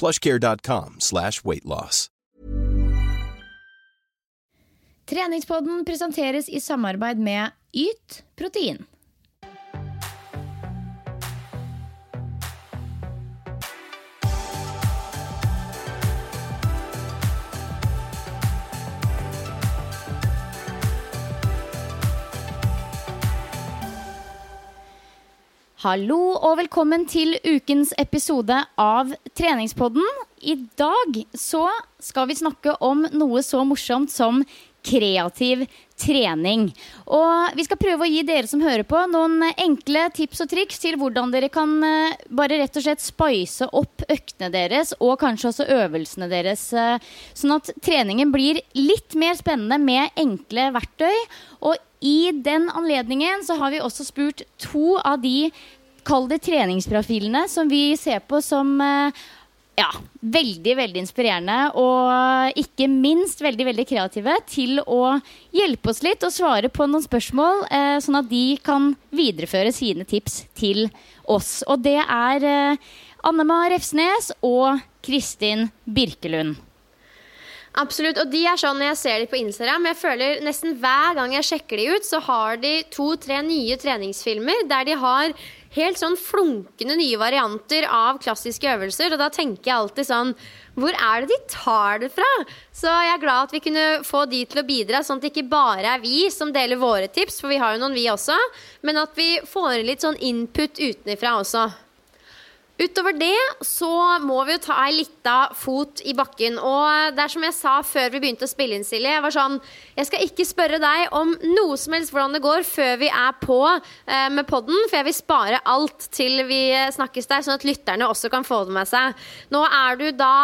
plushcare.com slash weightloss. Treningspodden presenteres i samarbeid med Yt protein. Hallo og velkommen til ukens episode av Treningspodden. I dag så skal vi snakke om noe så morsomt som kreativ trening. Og vi skal prøve å gi dere som hører på, noen enkle tips og triks til hvordan dere kan eh, bare rett og slett spice opp øktene deres, og kanskje også øvelsene deres, eh, sånn at treningen blir litt mer spennende med enkle verktøy. Og i den anledningen så har vi også spurt to av de Kall det treningsprofilene som vi ser på som eh, ja, veldig, veldig inspirerende. Og ikke minst veldig, veldig kreative til å hjelpe oss litt og svare på noen spørsmål, eh, sånn at de kan videreføre sine tips til oss. Og det er eh, Annema Refsnes og Kristin Birkelund. Absolutt, og de er sånn når jeg ser de på Instagram. Jeg føler Nesten hver gang jeg sjekker de ut, så har de to-tre nye treningsfilmer der de har helt sånn flunkende nye varianter av klassiske øvelser. Og da tenker jeg alltid sånn Hvor er det de tar det fra? Så jeg er glad at vi kunne få de til å bidra, sånn at det ikke bare er vi som deler våre tips, for vi har jo noen vi også, men at vi får litt sånn input utenfra også. Utover det så må vi jo ta ei lita fot i bakken. Og det er som jeg sa før vi begynte å spille inn, Silje. Jeg var sånn Jeg skal ikke spørre deg om noe som helst hvordan det går før vi er på eh, med podden, for jeg vil spare alt til vi snakkes der, sånn at lytterne også kan få det med seg. Nå er du da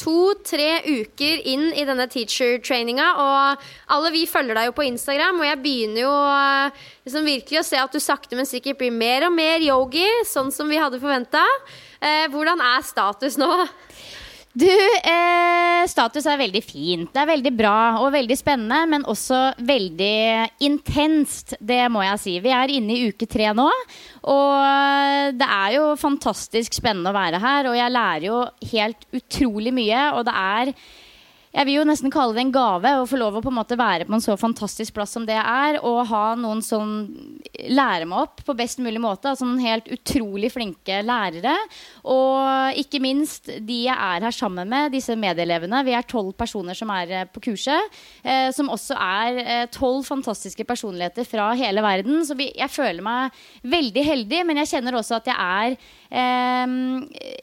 to-tre uker inn i denne teacher-traininga, og alle vi følger deg jo på Instagram, og jeg begynner jo eh, liksom virkelig å se at du sakte, men sikkert blir mer og mer yogi, sånn som vi hadde forventa. Eh, hvordan er status nå? Du, eh, status er veldig fint. Det er veldig bra og veldig spennende, men også veldig intenst. Det må jeg si. Vi er inne i uke tre nå, og det er jo fantastisk spennende å være her. Og jeg lærer jo helt utrolig mye, og det er jeg vil jo nesten kalle det en gave å få lov å på en måte være på en så fantastisk plass som det er. Og ha noen som lærer meg opp på best mulig måte. Altså noen helt utrolig flinke lærere. Og ikke minst de jeg er her sammen med, disse medelevene. Vi er tolv personer som er eh, på kurset. Eh, som også er eh, tolv fantastiske personligheter fra hele verden. Så vi, jeg føler meg veldig heldig, men jeg kjenner også at jeg er eh,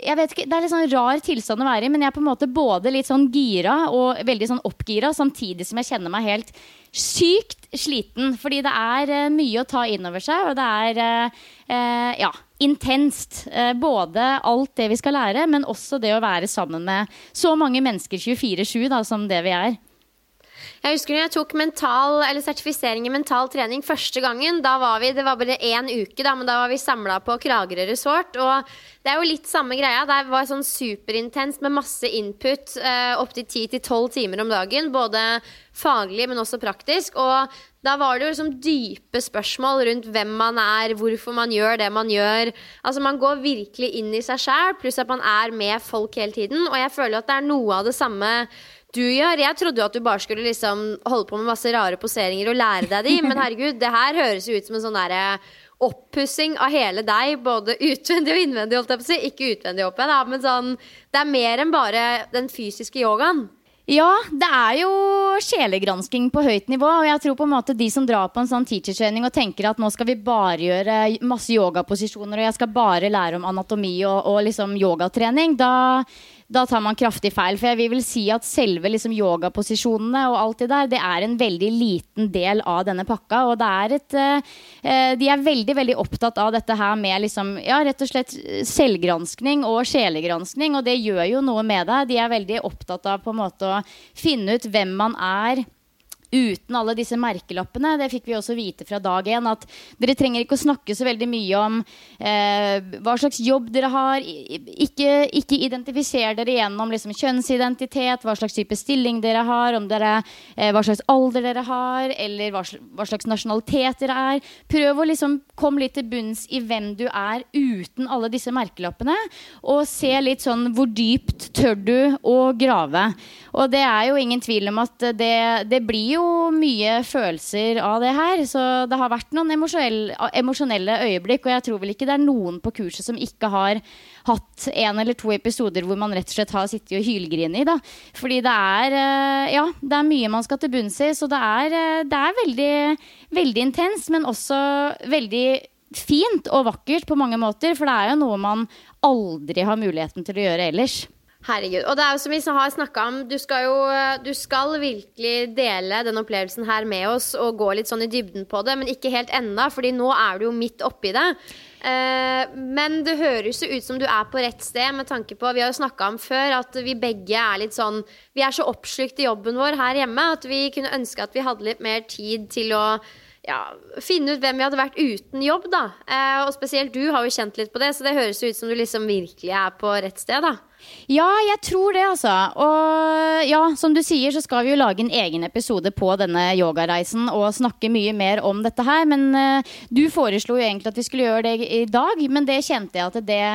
jeg vet ikke, Det er litt sånn rar tilstand å være i, men jeg er på en måte både litt sånn gira og veldig sånn oppgira, samtidig som jeg kjenner meg helt sykt sliten. Fordi det er uh, mye å ta inn over seg, og det er uh, uh, ja, intenst. både alt det vi skal lære, men også det å være sammen med så mange mennesker 24-7 som det vi er. Jeg husker når jeg tok mental, sertifisering i mental trening første gangen. Da var vi, Det var bare én uke, da, men da var vi samla på Kragerø resort. Og det er jo litt samme greia. Det var sånn superintenst med masse input eh, opptil 10-12 timer om dagen. Både faglig, men også praktisk. Og da var det jo liksom dype spørsmål rundt hvem man er, hvorfor man gjør det man gjør. Altså Man går virkelig inn i seg sjæl, pluss at man er med folk hele tiden. Og jeg føler at det er noe av det samme du gjør. Jeg trodde jo at du bare skulle liksom holde på med masse rare poseringer og lære deg de, men herregud, det her høres jo ut som en sånn derre oppussing av hele deg, både utvendig og innvendig, holdt jeg på å si. Ikke utvendig, håper jeg, men sånn Det er mer enn bare den fysiske yogaen. Ja, det er jo sjelegransking på høyt nivå. Og jeg tror på en måte de som drar på en sånn teachertraining og tenker at nå skal vi bare gjøre masse yogaposisjoner og jeg skal bare lære om anatomi og, og liksom yogatrening, da da tar man kraftig feil. For jeg vil si at selve liksom yogaposisjonene og alt det der, det er en veldig liten del av denne pakka. Og det er et uh, De er veldig, veldig opptatt av dette her med liksom, ja, rett og slett selvgranskning og sjelegranskning. Og det gjør jo noe med deg. De er veldig opptatt av på en måte å finne ut hvem man er uten alle disse merkelappene. Det fikk vi også vite fra dag én. At dere trenger ikke å snakke så veldig mye om eh, hva slags jobb dere har. Ikke, ikke identifiser dere gjennom liksom, kjønnsidentitet, hva slags type stilling dere har, dere, eh, hva slags alder dere har, eller hva, hva, slags nasjonalitet dere er. Prøv å liksom komme litt til bunns i hvem du er uten alle disse merkelappene. Og se litt sånn hvor dypt tør du å grave. Og det er jo ingen tvil om at det, det blir jo jo mye følelser av det her. Så det har vært noen emosjonelle øyeblikk. Og jeg tror vel ikke det er noen på kurset som ikke har hatt en eller to episoder hvor man rett og slett har sittet og hylgrinet i. Da. Fordi det er, eh, ja, det er mye man skal til bunns i. Så det er, eh, det er veldig, veldig intenst, men også veldig fint og vakkert på mange måter. For det er jo noe man aldri har muligheten til å gjøre ellers. Herregud. Og det er jo som vi har snakka om, du skal jo du skal virkelig dele den opplevelsen her med oss og gå litt sånn i dybden på det, men ikke helt enda, fordi nå er du jo midt oppi det. Eh, men det høres jo ut som du er på rett sted med tanke på Vi har jo snakka om før at vi begge er litt sånn Vi er så oppslukt i jobben vår her hjemme at vi kunne ønske at vi hadde litt mer tid til å ja, finne ut hvem vi hadde vært uten jobb, da. Eh, og spesielt du har jo kjent litt på det, så det høres ut som du liksom virkelig er på rett sted, da. Ja, jeg tror det, altså. Og ja, som du sier, så skal vi jo lage en egen episode på denne yogareisen og snakke mye mer om dette her. Men uh, du foreslo jo egentlig at vi skulle gjøre det i dag, men det kjente jeg at det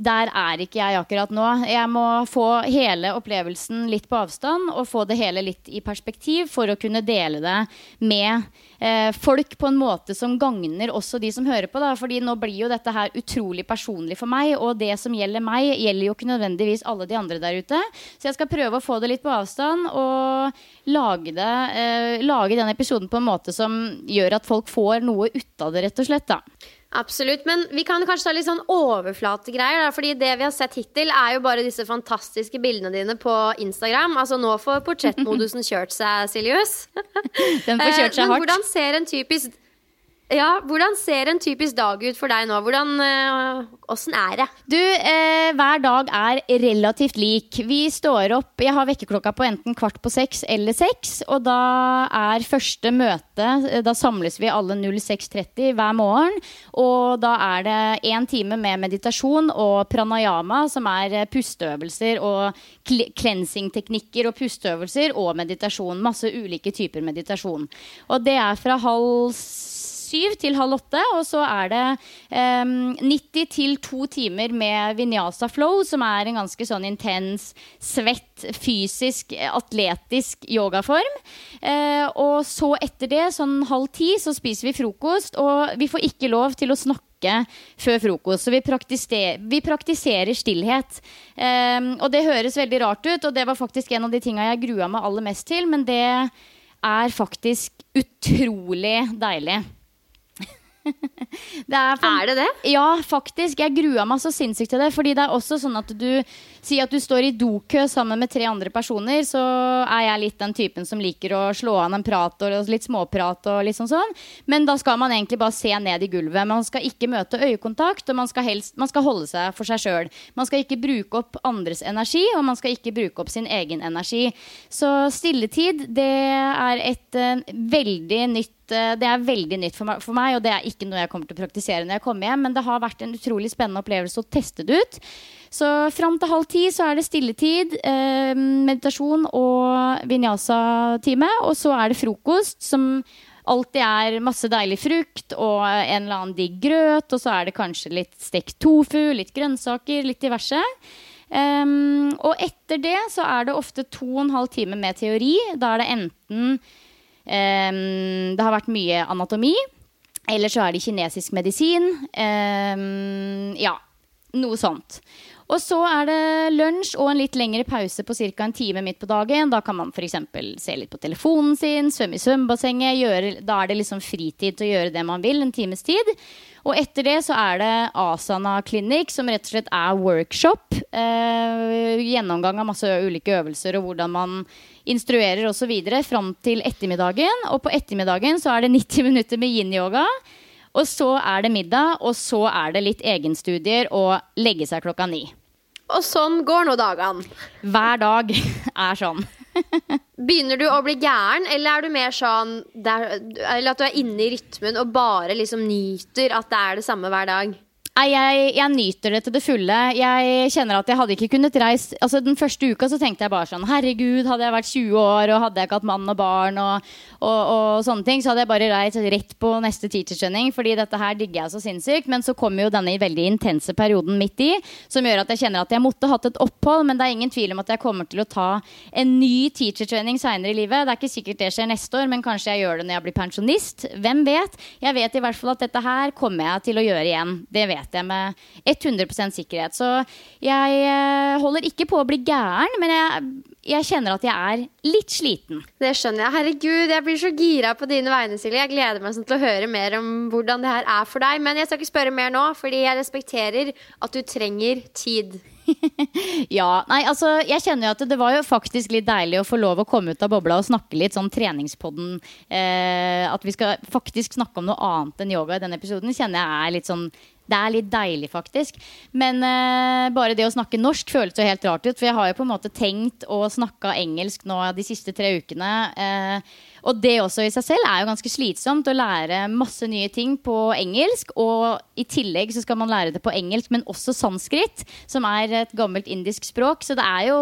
der er ikke jeg akkurat nå. Jeg må få hele opplevelsen litt på avstand og få det hele litt i perspektiv for å kunne dele det med eh, folk på en måte som gagner også de som hører på. Da. Fordi nå blir jo dette her utrolig personlig for meg, og det som gjelder meg, gjelder jo ikke nødvendigvis alle de andre der ute. Så jeg skal prøve å få det litt på avstand og lage, det, eh, lage den episoden på en måte som gjør at folk får noe ut av det, rett og slett. da. Absolutt. Men vi kan kanskje ta litt sånn overflategreier. Da, fordi det vi har sett hittil, er jo bare disse fantastiske bildene dine på Instagram. Altså nå får portrettmodusen kjørt seg, Siljus. Den får kjørt seg eh, hardt. Men hvordan ser en typisk ja, Hvordan ser en typisk dag ut for deg nå? Hvordan, Åssen øh, er det? Du, eh, Hver dag er relativt lik. Vi står opp Jeg har vekkerklokka på enten kvart på seks eller seks. Og da er første møte eh, Da samles vi alle 06.30 hver morgen. Og da er det én time med meditasjon og pranayama, som er eh, pusteøvelser og cleansing-teknikker og pusteøvelser og meditasjon. Masse ulike typer meditasjon. Og det er fra halv syv til halv åtte. Og så er det um, 90 til to timer med Vinyasa Flow, som er en ganske sånn intens, svett, fysisk, atletisk yogaform. Uh, og så etter det, sånn halv ti, så spiser vi frokost. Og vi får ikke lov til å snakke før frokost. Så vi praktiserer, vi praktiserer stillhet. Um, og det høres veldig rart ut, og det var faktisk en av de tinga jeg grua meg aller mest til. Men det er faktisk utrolig deilig. Det er, er, det det? Ja, faktisk. Jeg grua meg så sinnssykt til det. Fordi det er også sånn at du Si at du står i dokø sammen med tre andre personer, så er jeg litt den typen som liker å slå an en prat og litt småprat og litt sånn sånn. Men da skal man egentlig bare se ned i gulvet. Man skal ikke møte øyekontakt, og man skal, helst, man skal holde seg for seg sjøl. Man skal ikke bruke opp andres energi, og man skal ikke bruke opp sin egen energi. Så stilletid, det er et uh, veldig nytt Eh, det er veldig nytt for meg, for meg, og det er ikke noe jeg kommer til å praktisere når jeg kommer hjem. Men det har vært en utrolig spennende opplevelse å teste det ut. Så fram til halv ti så er det stilletid, eh, meditasjon og vinyasa-time. Og så er det frokost, som alltid er masse deilig frukt og en eller annen digg grøt. Og så er det kanskje litt stekt tofu, litt grønnsaker, litt diverse. Um, og etter det så er det ofte to og en halv time med teori. Da er det enten Um, det har vært mye anatomi. Eller så er det kinesisk medisin. Um, ja, noe sånt. Og så er det lunsj og en litt lengre pause på ca. en time midt på dagen. Da kan man f.eks. se litt på telefonen sin, svømme i svømmebassenget. da er det liksom fritid til å gjøre det man vil, en times tid. Og etter det så er det Asana Clinic, som rett og slett er workshop. Eh, gjennomgang av masse ulike øvelser og hvordan man instruerer osv. fram til ettermiddagen. Og på ettermiddagen så er det 90 minutter med yin-yoga. Og så er det middag, og så er det litt egenstudier og legge seg klokka ni. Og sånn går nå dagene. Hver dag er sånn. Begynner du å bli gæren, eller er du mer sånn der, Eller at du er inne i rytmen og bare liksom nyter at det er det samme hver dag? Jeg, jeg, nyter det til det fulle. Jeg kjenner at jeg hadde ikke kunnet reise Altså Den første uka så tenkte jeg bare sånn Herregud, hadde jeg vært 20 år og hadde jeg ikke hatt mann og barn og, og, og sånne ting, så hadde jeg bare reist rett på neste teachertraining, fordi dette her digger jeg så sinnssykt. Men så kommer jo denne veldig intense perioden midt i, som gjør at jeg kjenner at jeg måtte hatt et opphold. Men det er ingen tvil om at jeg kommer til å ta en ny teachertraining seinere i livet. Det er ikke sikkert det skjer neste år, men kanskje jeg gjør det når jeg blir pensjonist. Hvem vet? Jeg vet i hvert fall at dette her kommer jeg til å gjøre igjen. Det vet jeg med 100 sikkerhet. Så jeg eh, holder ikke på å bli gæren, men jeg, jeg, kjenner at jeg er litt sliten. Det skjønner jeg. Herregud, jeg blir så gira på dine vegne, Silje. Jeg gleder meg sånn til å høre mer om hvordan det her er for deg. Men jeg skal ikke spørre mer nå, fordi jeg respekterer at du trenger tid. ja. Nei, altså, jeg kjenner jo at det var jo faktisk litt deilig å få lov å komme ut av bobla og snakke litt sånn treningspodden. Eh, at vi skal faktisk snakke om noe annet enn yoga i denne episoden, kjenner jeg er litt sånn det er litt deilig, faktisk. Men uh, bare det å snakke norsk føles jo helt rart ut. For jeg har jo på en måte tenkt å snakke engelsk nå de siste tre ukene. Eh, og det også i seg selv er jo ganske slitsomt å lære masse nye ting på engelsk. Og i tillegg så skal man lære det på engelsk, men også sanskrit, som er et gammelt indisk språk. Så det er jo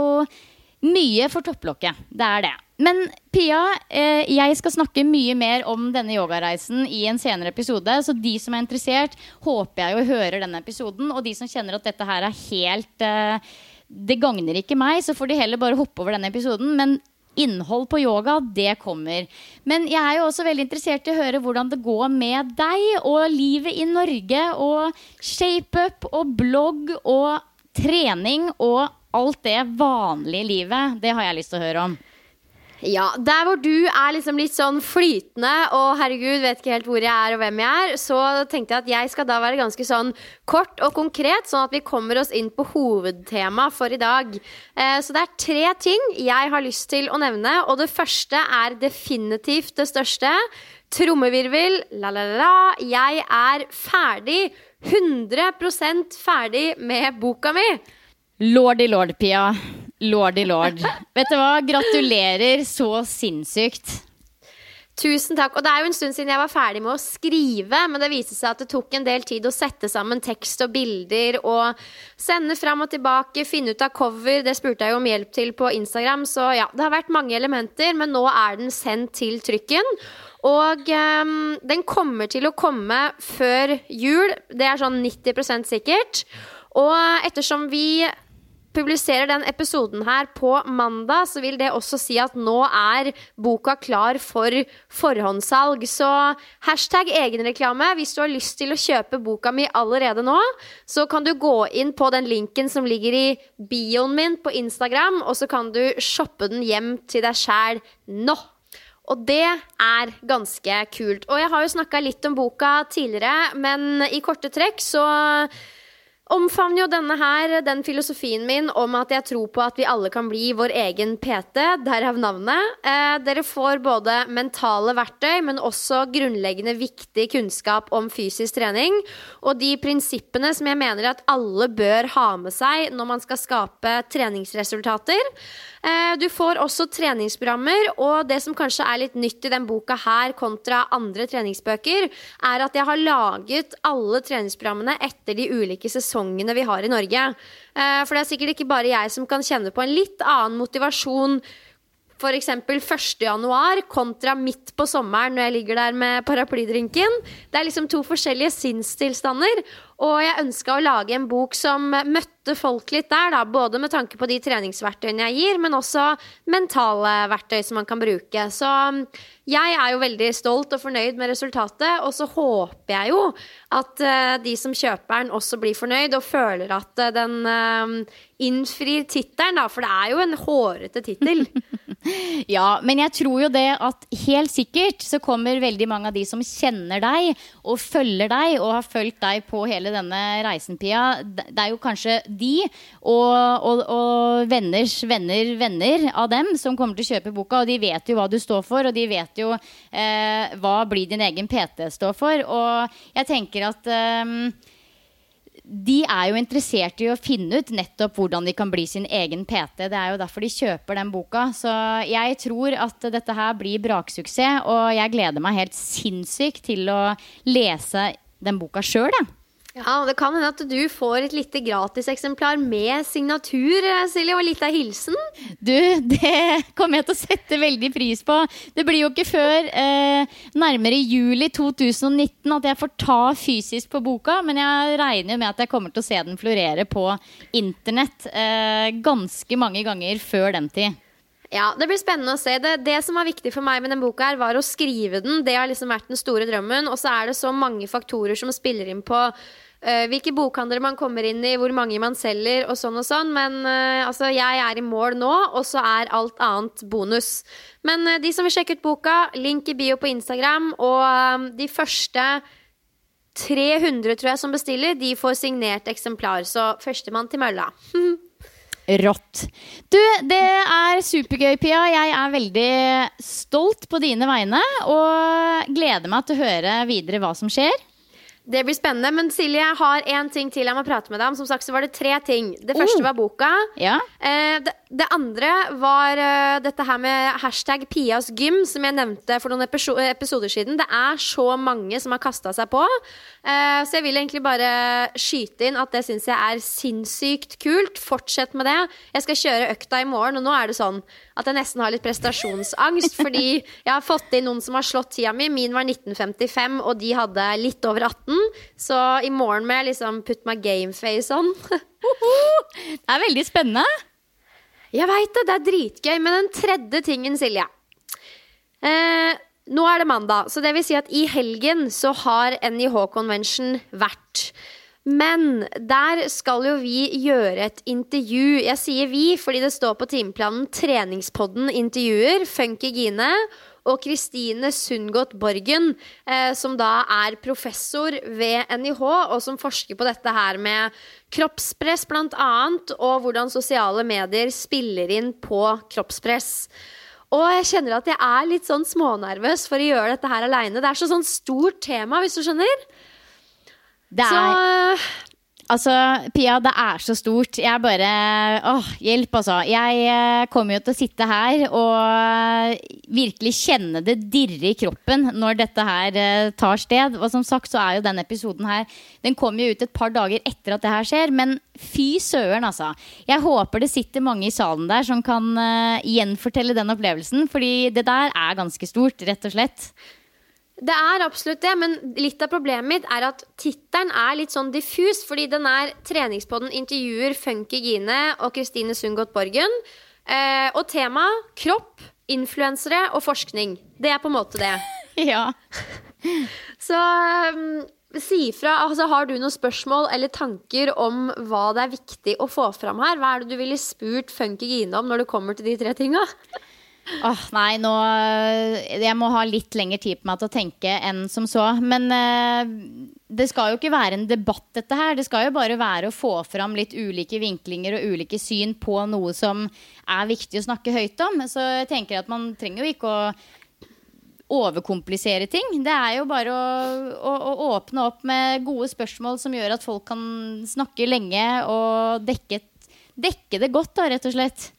mye for topplokket. Det er det. Men Pia, eh, jeg skal snakke mye mer om denne yogareisen i en senere episode. Så de som er interessert, håper jeg jo hører denne episoden. Og de som kjenner at dette her er helt eh, Det gagner ikke meg, så får de heller bare hoppe over denne episoden. Men innhold på yoga, det kommer. Men jeg er jo også veldig interessert i å høre hvordan det går med deg og livet i Norge. Og shapeup og blogg og trening og alt det vanlige livet. Det har jeg lyst til å høre om. Ja, Der hvor du er liksom litt sånn flytende og herregud, vet ikke helt hvor jeg er og hvem jeg er, så tenkte jeg at jeg skal da være ganske sånn kort og konkret, sånn at vi kommer oss inn på hovedtemaet for i dag. Eh, så det er tre ting jeg har lyst til å nevne, og det første er definitivt det største. Trommevirvel, la-la-la. Jeg er ferdig. 100% ferdig med boka mi. Lordy lord, Pia. Lordy lord. Vet du hva? Gratulerer så sinnssykt. Tusen takk. Og det er jo en stund siden jeg var ferdig med å skrive, men det viste seg at det tok en del tid å sette sammen tekst og bilder og sende fram og tilbake, finne ut av cover. Det spurte jeg jo om hjelp til på Instagram, så ja, det har vært mange elementer, men nå er den sendt til trykken. Og um, den kommer til å komme før jul. Det er sånn 90% sikkert. Og ettersom vi publiserer den episoden her på mandag, så vil det også si at nå er boka klar for forhåndssalg. Så hashtag egenreklame. Hvis du har lyst til å kjøpe boka mi allerede nå, så kan du gå inn på den linken som ligger i bioen min på Instagram, og så kan du shoppe den hjem til deg sjæl nå. Og det er ganske kult. Og jeg har jo snakka litt om boka tidligere, men i korte trekk så omfavner jo denne her den filosofien min om at jeg tror på at vi alle kan bli vår egen PT, derav navnet. Eh, dere får både mentale verktøy, men også grunnleggende viktig kunnskap om fysisk trening. Og de prinsippene som jeg mener at alle bør ha med seg når man skal skape treningsresultater. Eh, du får også treningsprogrammer, og det som kanskje er litt nytt i den boka her kontra andre treningsbøker, er at jeg har laget alle treningsprogrammene etter de ulike sesongene vi har i Norge. Eh, for det er sikkert ikke bare jeg som kan kjenne på en litt annen motivasjon f.eks. 1.1 kontra midt på sommeren når jeg ligger der med paraplydrinken. Det er liksom to forskjellige sinnstilstander. Og jeg ønska å lage en bok som møtte folk litt der, da. Både med tanke på de treningsverktøyene jeg gir, men også mentale verktøy som man kan bruke. Så um, jeg er jo veldig stolt og fornøyd med resultatet. Og så håper jeg jo at uh, de som kjøper den, også blir fornøyd og føler at uh, den uh, innfrir tittelen, da. For det er jo en hårete tittel. ja, men jeg tror jo det at helt sikkert så kommer veldig mange av de som kjenner deg og følger deg og har fulgt deg på hele denne reisen, Pia, det er jo kanskje de og, og, og, venners venner venner av dem som kommer til å kjøpe boka, og de vet jo hva du står for, og de vet jo eh, hva blir din egen PT står for. Og jeg tenker at eh, de er jo interessert i å finne ut nettopp hvordan de kan bli sin egen PT. Det er jo derfor de kjøper den boka. Så jeg tror at dette her blir braksuksess, og jeg gleder meg helt sinnssykt til å lese den boka sjøl, jeg. Ja, Det kan hende at du får et lite gratiseksemplar med signatur, eh, Silje, og litt av hilsen. Du, det kommer jeg til å sette veldig pris på. Det blir jo ikke før eh, nærmere juli 2019 at jeg får ta fysisk på boka, men jeg regner jo med at jeg kommer til å se den florere på internett eh, ganske mange ganger før den tid. Ja, Det blir spennende å se. Det, det som var viktig for meg med den boka, her var å skrive den. Det har liksom vært den store drømmen. Og så er det så mange faktorer som spiller inn på hvilke bokhandlere man kommer inn i, hvor mange man selger, og sånn og sånn. Men uh, altså, jeg er i mål nå, og så er alt annet bonus. Men uh, de som vil sjekke ut boka, link i bio på Instagram, og de første 300 tror jeg som bestiller, de får signert eksemplar. Så førstemann til mølla. rått. Du, det er supergøy, Pia. Jeg er veldig stolt på dine vegne og gleder meg til å høre videre hva som skjer. Det blir spennende. Men Silje, jeg har én ting til jeg må prate med deg om. Som sagt så var det tre ting. Det første oh. var boka. Ja. Eh, det, det, andre var uh, dette her med hashtag Pias gym, som jeg nevnte for noen episoder siden. Det er så mange som har kasta seg på. Uh, så jeg vil egentlig bare skyte inn at det syns jeg er sinnssykt kult. Fortsett med det. Jeg skal kjøre økta i morgen, og nå er det sånn at jeg nesten har litt prestasjonsangst. fordi jeg har fått inn noen som har slått tida mi. Min var 1955, og de hadde litt over 18. Så i morgen må jeg liksom put my gameface on. det er veldig spennende. Jeg veit det. Det er dritgøy. Men den tredje tingen, Silje. Eh, nå er det mandag, så det vil si at i helgen så har NIH Convention vært. Men der skal jo vi gjøre et intervju. Jeg sier vi fordi det står på timeplanen Treningspodden intervjuer Funky Gine og Kristine Sundgodt Borgen, eh, som da er professor ved NIH, og som forsker på dette her med kroppspress bl.a., og hvordan sosiale medier spiller inn på kroppspress. Og jeg kjenner at jeg er litt sånn smånervøs for å gjøre dette her aleine. Det er så sånn stort tema, hvis du skjønner. Det er så, Altså, Pia, det er så stort. Jeg bare Åh, hjelp, altså. Jeg eh, kommer jo til å sitte her og virkelig kjenne det dirre i kroppen når dette her eh, tar sted. Og som sagt så er jo den episoden her Den kommer jo ut et par dager etter at det her skjer. Men fy søren, altså. Jeg håper det sitter mange i salen der som kan uh, gjenfortelle den opplevelsen. Fordi det der er ganske stort, rett og slett. Det er absolutt det, men litt av problemet mitt er at tittelen er litt sånn diffus, fordi den er Treningspodden intervjuer Funky Gine og Kristine Sundgodt Borgen. Eh, og tema kropp, influensere og forskning. Det er på en måte det. ja. Så um, si ifra. Altså, har du noen spørsmål eller tanker om hva det er viktig å få fram her? Hva er det du ville spurt Funky Gine om når det kommer til de tre tinga? Åh, nei, nå Jeg må ha litt lengre tid på meg til å tenke enn som så. Men eh, det skal jo ikke være en debatt, dette her. Det skal jo bare være å få fram litt ulike vinklinger og ulike syn på noe som er viktig å snakke høyt om. Så jeg tenker at man trenger jo ikke å overkomplisere ting. Det er jo bare å, å, å åpne opp med gode spørsmål som gjør at folk kan snakke lenge og dekke, dekke det godt, da, rett og slett.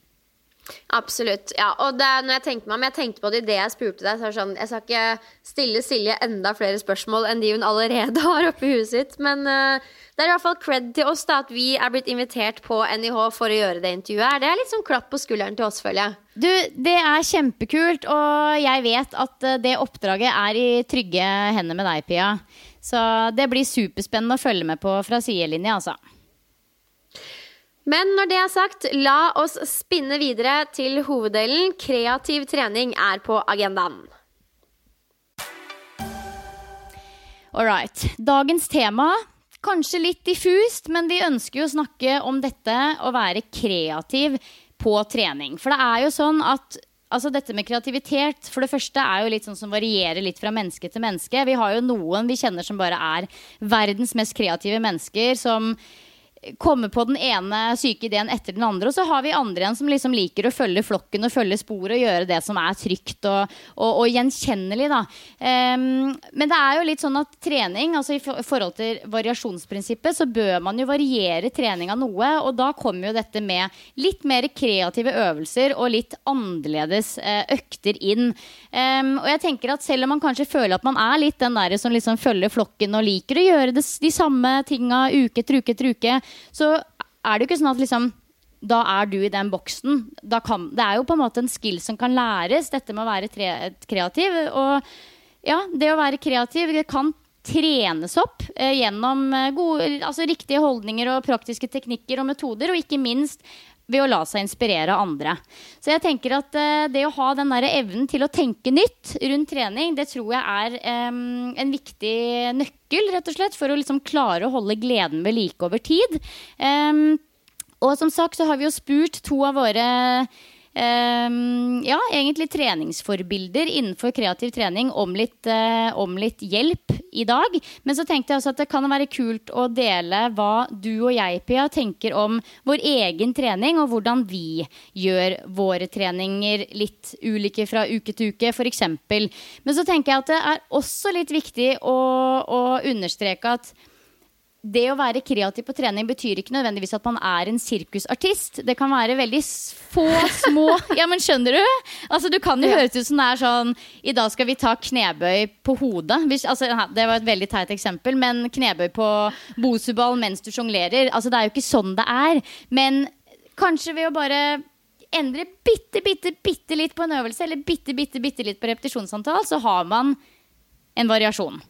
Absolutt. ja, og det, når Jeg tenkte meg om, jeg tenkte på det idet jeg spurte deg. så sånn, Jeg skal ikke stille Silje enda flere spørsmål enn de hun allerede har oppi huet sitt. Men uh, det er i hvert fall cred til oss da, at vi er blitt invitert på NIH for å gjøre det intervjuet. Det er litt sånn klapp på skulderen til oss, føler jeg. Du, Det er kjempekult, og jeg vet at eh, det oppdraget er i trygge hender med deg, Pia. Så det blir superspennende å følge med på fra sidelinja, altså. Men når det er sagt, la oss spinne videre til hoveddelen. Kreativ trening er på agendaen. All right. Dagens tema kanskje litt diffust, men vi ønsker jo å snakke om dette å være kreativ på trening. For det er jo sånn at altså dette med kreativitet for det første er jo litt sånn som varierer litt fra menneske til menneske. Vi har jo noen vi kjenner som bare er verdens mest kreative mennesker. som komme på den ene syke ideen etter den andre. Og så har vi andre igjen som liksom liker å følge flokken og følge sporet og gjøre det som er trygt og, og, og gjenkjennelig. Da. Um, men det er jo litt sånn at trening, altså i forhold til variasjonsprinsippet, så bør man jo variere treninga noe. Og da kommer jo dette med litt mer kreative øvelser og litt annerledes uh, økter inn. Um, og jeg tenker at selv om man kanskje føler at man er litt den der som liksom følger flokken og liker å gjøre det, de samme tinga uke etter uke etter uke, så er det jo ikke sånn at liksom da er du i den boksen. Kan, det er jo på en måte en skill som kan læres, dette med å være tre, kreativ. Og ja, det å være kreativ det kan trenes opp eh, gjennom eh, gode, altså riktige holdninger og praktiske teknikker og metoder, og ikke minst ved å la seg inspirere av andre. Så jeg tenker at uh, det å ha den der evnen til å tenke nytt rundt trening, det tror jeg er um, en viktig nøkkel rett og slett, for å liksom klare å holde gleden ved like over tid. Um, og som sagt så har vi jo spurt to av våre ja, egentlig treningsforbilder innenfor kreativ trening om litt, uh, om litt, hjelp i dag. Men så tenkte jeg også at det kan være kult å dele hva du og jeg, Pia, tenker om vår egen trening, og hvordan vi gjør våre treninger litt ulike fra uke til uke, f.eks. Men så tenker jeg at det er også litt viktig å, å understreke at det å være kreativ på trening betyr ikke nødvendigvis at man er en sirkusartist. Det kan være veldig få, små Ja, men skjønner du? Altså, Du kan jo høres ut som det er sånn I dag skal vi ta knebøy på hodet. Altså, det var et veldig teit eksempel, men knebøy på bosuball mens du sjonglerer. Altså, det er jo ikke sånn det er. Men kanskje ved å bare endre bitte, bitte, bitte litt på en øvelse, eller bitte, bitte, bitte litt på repetisjonsantall, så har man en variasjon.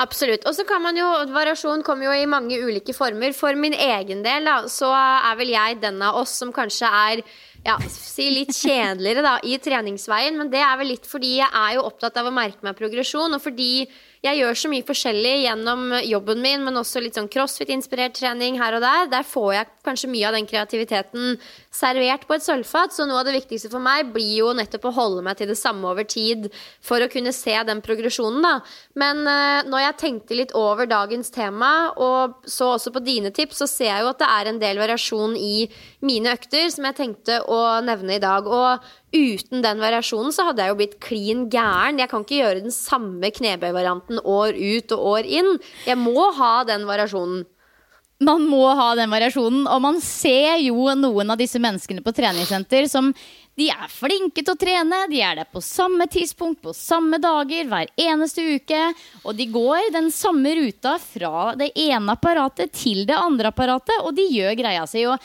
Absolutt. Og så kan man jo, Variasjon kommer jo i mange ulike former. For min egen del da, så er vel jeg den av oss som kanskje er ja, si litt kjedeligere da, i treningsveien. Men det er vel litt fordi jeg er jo opptatt av å merke meg progresjon. Og fordi jeg gjør så mye forskjellig gjennom jobben min, men også litt sånn crossfit-inspirert trening her og der. Der får jeg kanskje mye av den kreativiteten servert på et sølvfat. Så noe av det viktigste for meg blir jo nettopp å holde meg til det samme over tid for å kunne se den progresjonen, da. Men uh, når jeg tenkte litt over dagens tema, og så også på dine tips, så ser jeg jo at det er en del variasjon i mine økter som jeg tenkte å nevne i dag. Og Uten den variasjonen så hadde jeg jo blitt klin gæren. Jeg kan ikke gjøre den samme knebøyvarianten år ut og år inn. Jeg må ha den variasjonen. Man må ha den variasjonen, og man ser jo noen av disse menneskene på treningssenter som de er flinke til å trene, de er der på samme tidspunkt, på samme dager, hver eneste uke. Og de går den samme ruta fra det ene apparatet til det andre apparatet, og de gjør greia si. Og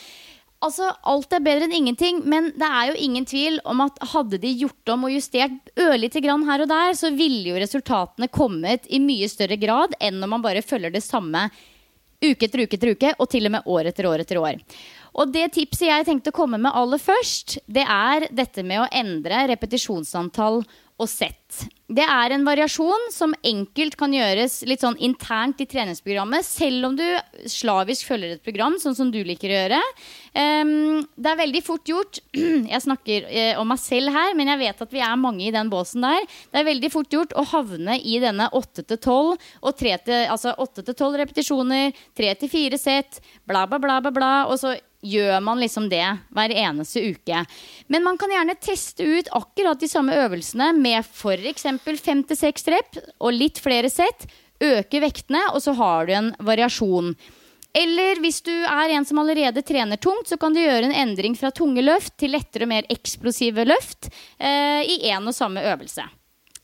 Altså, Alt er bedre enn ingenting, men det er jo ingen tvil om at hadde de gjort om og justert ørlite grann her og der, så ville jo resultatene kommet i mye større grad enn når man bare følger det samme uke etter uke etter uke, og til og med år etter år etter år. Og det tipset jeg tenkte å komme med aller først, det er dette med å endre repetisjonsantall og sett. Det er en variasjon som enkelt kan gjøres litt sånn internt i treningsprogrammet, selv om du slavisk følger et program, sånn som du liker å gjøre. Um, det er veldig fort gjort Jeg snakker uh, om meg selv her, men jeg vet at vi er mange i den båsen der. Det er veldig fort gjort å havne i denne 8-12 og 3 altså 8-12 repetisjoner, 3-4 sett, bla, bla, bla, bla, bla. Og så gjør man liksom det hver eneste uke. Men man kan gjerne teste ut akkurat de samme øvelsene med f.eks. 5-6 rep og litt flere sett. Øke vektene, og så har du en variasjon. Eller hvis du er en som allerede trener tungt, så kan du gjøre en endring fra tunge løft til lettere og mer eksplosive løft eh, i én og samme øvelse.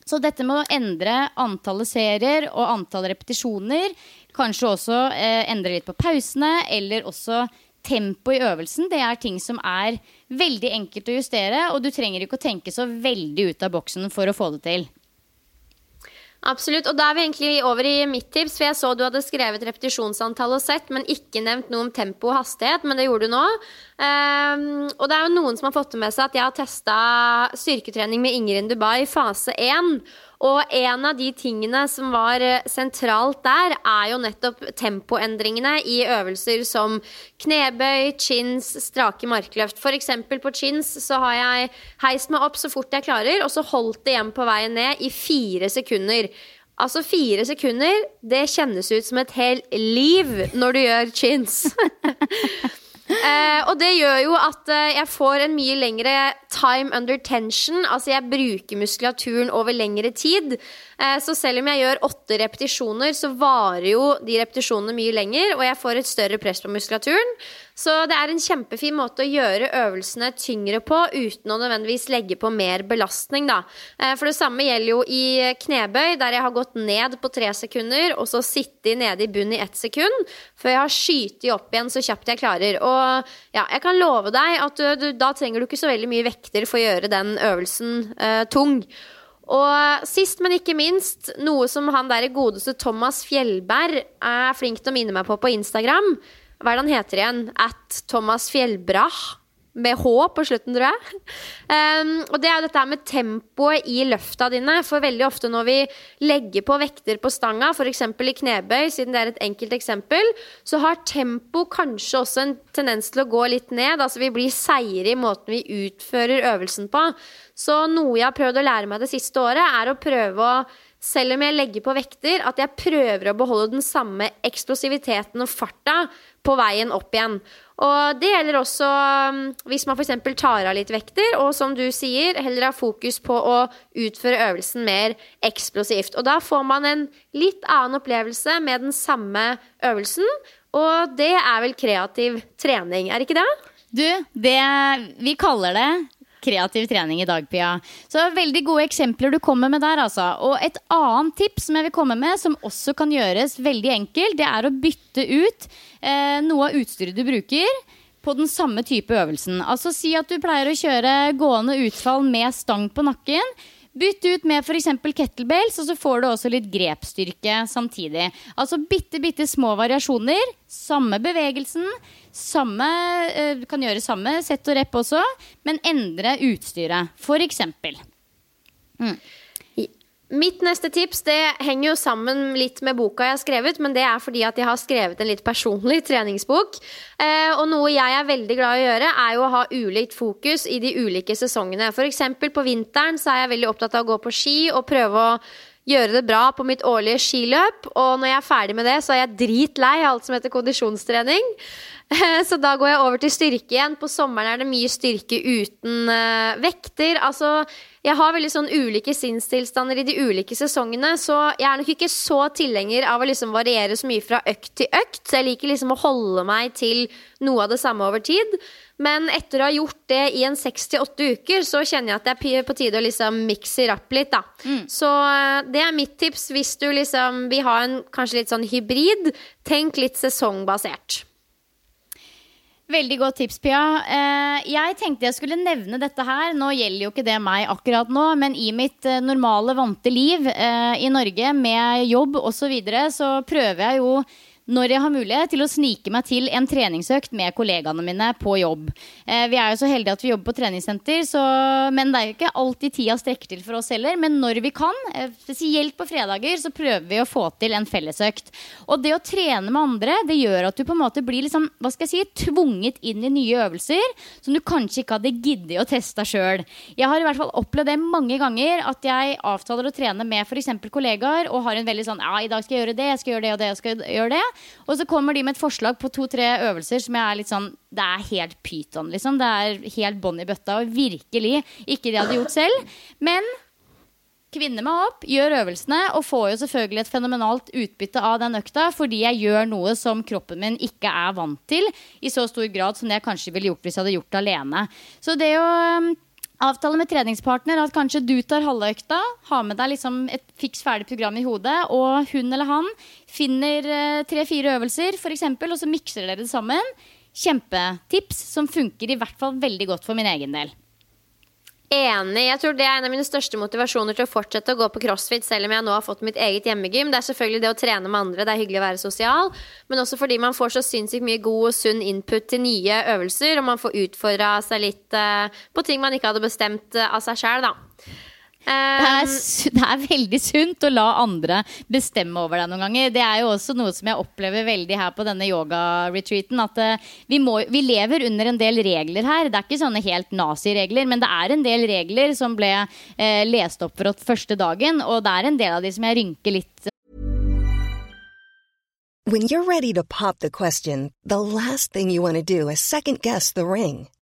Så dette med å endre antallet serier og antall repetisjoner, kanskje også eh, endre litt på pausene, eller også tempo i øvelsen, det er ting som er veldig enkelt å justere, og du trenger ikke å tenke så veldig ut av boksen for å få det til. Absolutt. Og da er vi egentlig over i mitt tips, for jeg så du hadde skrevet repetisjonsantall og sett, men ikke nevnt noe om tempo og hastighet, men det gjorde du nå. Um, og det er jo noen som har fått med seg at jeg har testa styrketrening med Ingrid Dubai fase 1. Og en av de tingene som var eh, sentralt der, er jo nettopp tempoendringene i øvelser som knebøy, chins, strake markløft. F.eks. på chins så har jeg heist meg opp så fort jeg klarer, og så holdt det igjen på veien ned i fire sekunder. Altså Fire sekunder, det kjennes ut som et helt liv når du gjør chins. Eh, og det gjør jo at eh, jeg får en mye lengre time under tension. Altså jeg bruker muskulaturen over lengre tid. Eh, så selv om jeg gjør åtte repetisjoner, så varer jo de repetisjonene mye lenger, og jeg får et større press på muskulaturen. Så det er en kjempefin måte å gjøre øvelsene tyngre på uten å nødvendigvis legge på mer belastning, da. Eh, for det samme gjelder jo i knebøy, der jeg har gått ned på tre sekunder, og så sittet nede i bunnen i ett sekund, før jeg har skytet opp igjen så kjapt jeg klarer. Og ja, jeg kan love deg at du, du, da trenger du ikke så veldig mye vekter for å gjøre den øvelsen eh, tung. Og sist, men ikke minst, noe som han der godeste Thomas Fjellberg er flink til å minne meg på på Instagram. Hva er det han heter igjen? At Thomas Fjellbrach med H på slutten, tror jeg. Um, og det er jo dette med tempoet i løfta dine. For veldig ofte når vi legger på vekter på stanga, f.eks. i knebøy, siden det er et enkelt eksempel, så har tempo kanskje også en tendens til å gå litt ned. Altså vi blir seigere i måten vi utfører øvelsen på. Så noe jeg har prøvd å lære meg det siste året, er å prøve å selv om jeg legger på vekter, at jeg prøver å beholde den samme eksplosiviteten og farta på veien opp igjen. Og det gjelder også um, hvis man f.eks. tar av litt vekter, og som du sier, heller har fokus på å utføre øvelsen mer eksplosivt. Og da får man en litt annen opplevelse med den samme øvelsen, og det er vel kreativ trening, er ikke det? Du, det vi kaller det kreativ trening i dag, Pia. Så veldig gode eksempler du kommer med der, altså. Og et annet tips som jeg vil komme med, som også kan gjøres veldig enkelt, det er å bytte ut eh, noe av utstyret du bruker på den samme type øvelsen. Altså Si at du pleier å kjøre gående utfall med stang på nakken. Bytt ut med f.eks. kettlebells, og så får du også litt grepsstyrke samtidig. Altså bitte, bitte små variasjoner. Samme bevegelsen. Samme, eh, kan gjøre samme sett og rep også, men endre utstyret. F.eks. Mm. Mitt neste tips det henger jo sammen litt med boka jeg har skrevet, men det er fordi at jeg har skrevet en litt personlig treningsbok. Eh, og noe jeg er veldig glad i å gjøre, er jo å ha ulikt fokus i de ulike sesongene. F.eks. på vinteren så er jeg veldig opptatt av å gå på ski og prøve å gjøre det bra på mitt årlige skiløp. Og når jeg er ferdig med det, så er jeg dritlei av alt som heter kondisjonstrening. Så da går jeg over til styrke igjen. På sommeren er det mye styrke uten uh, vekter. Altså, jeg har veldig sånn ulike sinnstilstander i de ulike sesongene, så jeg er nok ikke så tilhenger av å liksom variere så mye fra økt til økt. Jeg liker liksom å holde meg til noe av det samme over tid. Men etter å ha gjort det i en seks til åtte uker, så kjenner jeg at det er på tide å liksom mikse opp litt, da. Mm. Så uh, det er mitt tips hvis du liksom vil ha en kanskje litt sånn hybrid. Tenk litt sesongbasert. Veldig godt tips, Pia. Eh, jeg tenkte jeg skulle nevne dette her. Nå gjelder jo ikke det meg akkurat nå, men i mitt eh, normale, vante liv eh, i Norge med jobb osv., så, videre, så prøver jeg jo når jeg har mulighet til å snike meg til en treningsøkt med kollegaene mine på jobb. Eh, vi er jo så heldige at vi jobber på treningssenter, så, men det er jo ikke alltid tida strekker til for oss heller. Men når vi kan, eh, spesielt på fredager, så prøver vi å få til en fellesøkt. Og det å trene med andre, det gjør at du på en måte blir liksom, hva skal jeg si, tvunget inn i nye øvelser som du kanskje ikke hadde giddet å teste sjøl. Jeg har i hvert fall opplevd det mange ganger at jeg avtaler å trene med f.eks. kollegaer og har en veldig sånn ja, i dag skal jeg gjøre det, jeg skal gjøre det og det, jeg skal gjøre det. Og så kommer de med et forslag på to-tre øvelser som jeg er litt sånn Det er helt pyton, liksom. Det er helt bånn i bøtta. Og virkelig ikke det jeg hadde gjort selv. Men kvinner meg opp, gjør øvelsene og får jo selvfølgelig et fenomenalt utbytte av den økta fordi jeg gjør noe som kroppen min ikke er vant til i så stor grad som det jeg kanskje ville gjort hvis jeg hadde gjort det alene. Så det å Avtale med treningspartner at kanskje du tar halve økta, har med deg liksom et fiks ferdig program i hodet, og hun eller han finner eh, tre-fire øvelser, f.eks., og så mikser dere det sammen. Kjempetips som funker i hvert fall veldig godt for min egen del. Enig. Jeg tror det er en av mine største motivasjoner til å fortsette å gå på crossfit, selv om jeg nå har fått mitt eget hjemmegym. Det er selvfølgelig det å trene med andre, det er hyggelig å være sosial, men også fordi man får så sinnssykt mye god og sunn input til nye øvelser, og man får utfordra seg litt uh, på ting man ikke hadde bestemt uh, av seg sjæl, da. Det er, det er, veldig sunt å la andre bestemme over deg noen ganger. Det er jo også noe som jeg opplever veldig her på denne yoga-retreaten. At eh, vi, må, vi, lever under en del regler her. Det er ikke sånne helt naziregler, men det er en del regler som ble eh, lest opp for første dagen. Og det er en del av de som jeg rynker litt When you're ready to pop the question, the last thing you want to do is second guess the ring.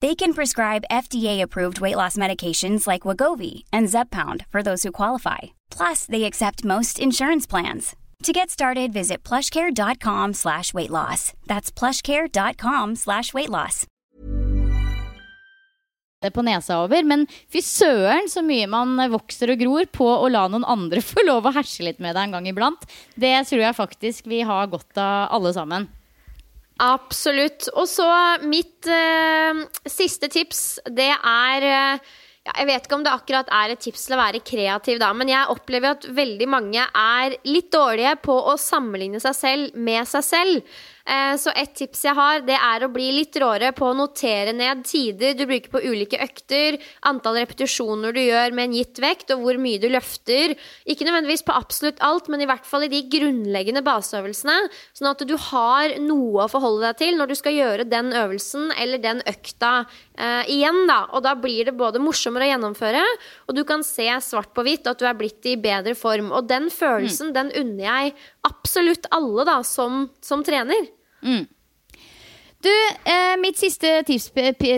They can prescribe FDA-approved weight loss medications like Wagovi and Zeppound for those who qualify. Plus, they accept most insurance plans. To get started, visit plushcare.com slash weight loss. That's plushcare.com slash weight loss. på nesa over, men fy søren så mye man vokser og gror på å la noen andre få lov å herse litt med deg en gang iblant. Det tror jeg faktisk vi har godt av alle sammen. Absolutt. Og så mitt uh, siste tips, det er uh, ja, Jeg vet ikke om det akkurat er et tips til å være kreativ, da, men jeg opplever at veldig mange er litt dårlige på å sammenligne seg selv med seg selv. Eh, så et tips jeg har, det er å bli litt råere på å notere ned tider du bruker på ulike økter, antall repetisjoner du gjør med en gitt vekt, og hvor mye du løfter. Ikke nødvendigvis på absolutt alt, men i hvert fall i de grunnleggende baseøvelsene. Sånn at du har noe å forholde deg til når du skal gjøre den øvelsen eller den økta eh, igjen. da. Og da blir det både morsommere å gjennomføre, og du kan se svart på hvitt at du er blitt i bedre form. Og den følelsen, mm. den unner jeg absolutt alle da, som, som trener. Mm. Du, eh, mitt siste tips,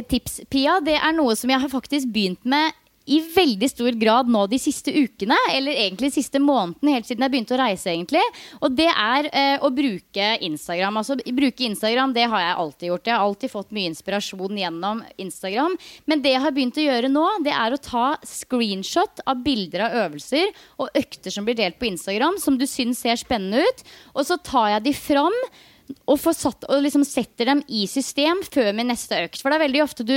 tips, Pia, det er noe som jeg har faktisk begynt med i veldig stor grad nå de siste ukene, eller egentlig de siste månedene, helt siden jeg begynte å reise, egentlig. Og det er eh, å bruke Instagram. Altså bruke Instagram, det har jeg alltid gjort. Jeg har alltid fått mye inspirasjon gjennom Instagram. Men det jeg har begynt å gjøre nå, det er å ta screenshot av bilder av øvelser og økter som blir delt på Instagram, som du syns ser spennende ut, og så tar jeg de fram og, satt, og liksom setter dem i system før min neste økt. For det er veldig ofte du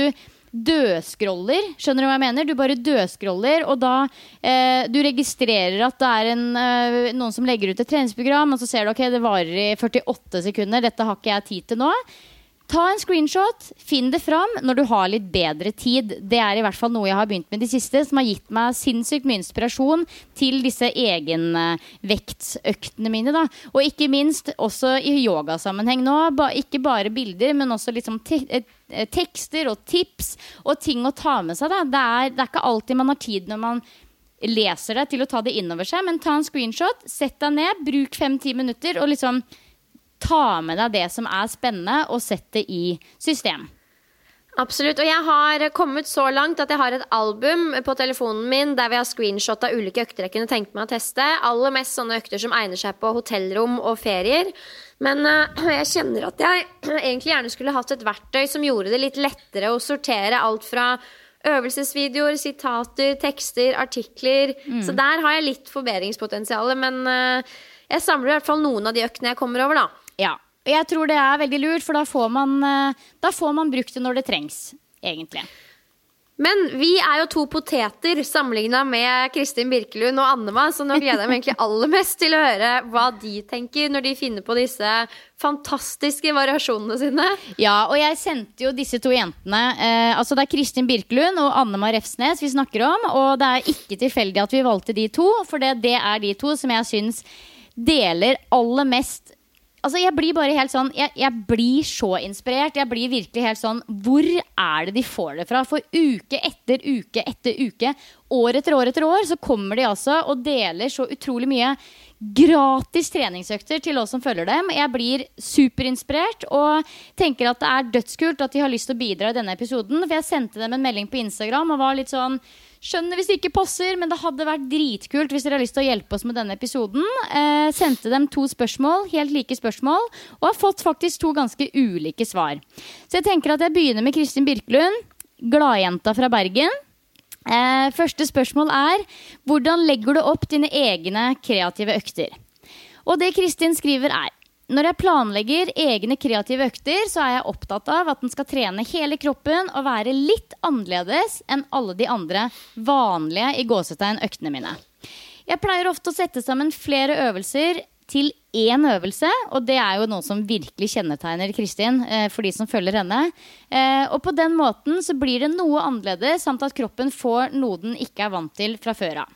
dødscroller. Skjønner du hva jeg mener? Du bare dødscroller, og da eh, Du registrerer at det er en, eh, noen som legger ut et treningsprogram, og så ser du ok, det varer i 48 sekunder, dette har ikke jeg tid til nå. Ta en screenshot, finn det fram når du har litt bedre tid. Det er i hvert fall noe jeg har begynt med de siste, som har gitt meg sinnssykt mye inspirasjon til disse egenvektsøktene mine. Da. Og ikke minst også i yogasammenheng nå. Ikke bare bilder, men også liksom te eh, tekster og tips og ting å ta med seg. Det er, det er ikke alltid man har tid når man leser det, til å ta det innover seg, men ta en screenshot, sett deg ned, bruk fem-ti minutter og liksom ta med deg det som er spennende, og sett det i system. Absolutt. Og jeg har kommet så langt at jeg har et album på telefonen min der vi har screenshot av ulike økter jeg kunne tenkt meg å teste. Aller mest sånne økter som egner seg på hotellrom og ferier. Men uh, jeg kjenner at jeg egentlig gjerne skulle hatt et verktøy som gjorde det litt lettere å sortere alt fra øvelsesvideoer, sitater, tekster, artikler. Mm. Så der har jeg litt forbedringspotensial. Men uh, jeg samler i hvert fall noen av de øktene jeg kommer over, da. Ja. Jeg tror det er veldig lurt, for da får man, eh, da får man brukt det når det trengs, egentlig. Men vi er jo to poteter sammenligna med Kristin Birkelund og Annema, så nå gleder jeg meg egentlig aller mest til å høre hva de tenker når de finner på disse fantastiske variasjonene sine. Ja, og jeg sendte jo disse to jentene eh, Altså det er Kristin Birkelund og Annema Refsnes vi snakker om, og det er ikke tilfeldig at vi valgte de to, for det, det er de to som jeg syns deler aller mest Altså, jeg blir bare helt sånn jeg, jeg, blir så inspirert. Jeg blir virkelig helt sånn Hvor er det de får det fra? For uke etter uke etter uke, år etter år etter år, så kommer de altså og deler så utrolig mye gratis treningsøkter til oss som følger dem. Jeg blir superinspirert og tenker at det er dødskult at de har lyst til å bidra i denne episoden. For jeg sendte dem en melding på Instagram og var litt sånn Skjønner hvis det ikke passer, men det hadde vært dritkult hvis dere har lyst til å hjelpe oss med denne episoden. Eh, sendte dem to spørsmål, helt like spørsmål, og har fått faktisk to ganske ulike svar. Så jeg tenker at jeg begynner med Kristin Birkelund, gladjenta fra Bergen. Eh, første spørsmål er hvordan legger du opp dine egne kreative økter? Og det Kristin skriver er når jeg planlegger egne kreative økter, så er jeg opptatt av at den skal trene hele kroppen og være litt annerledes enn alle de andre vanlige i gåsetegn øktene mine. Jeg pleier ofte å sette sammen flere øvelser til én øvelse, og det er jo noe som virkelig kjennetegner Kristin eh, for de som følger henne. Eh, og på den måten så blir det noe annerledes, samt at kroppen får noe den ikke er vant til fra før av.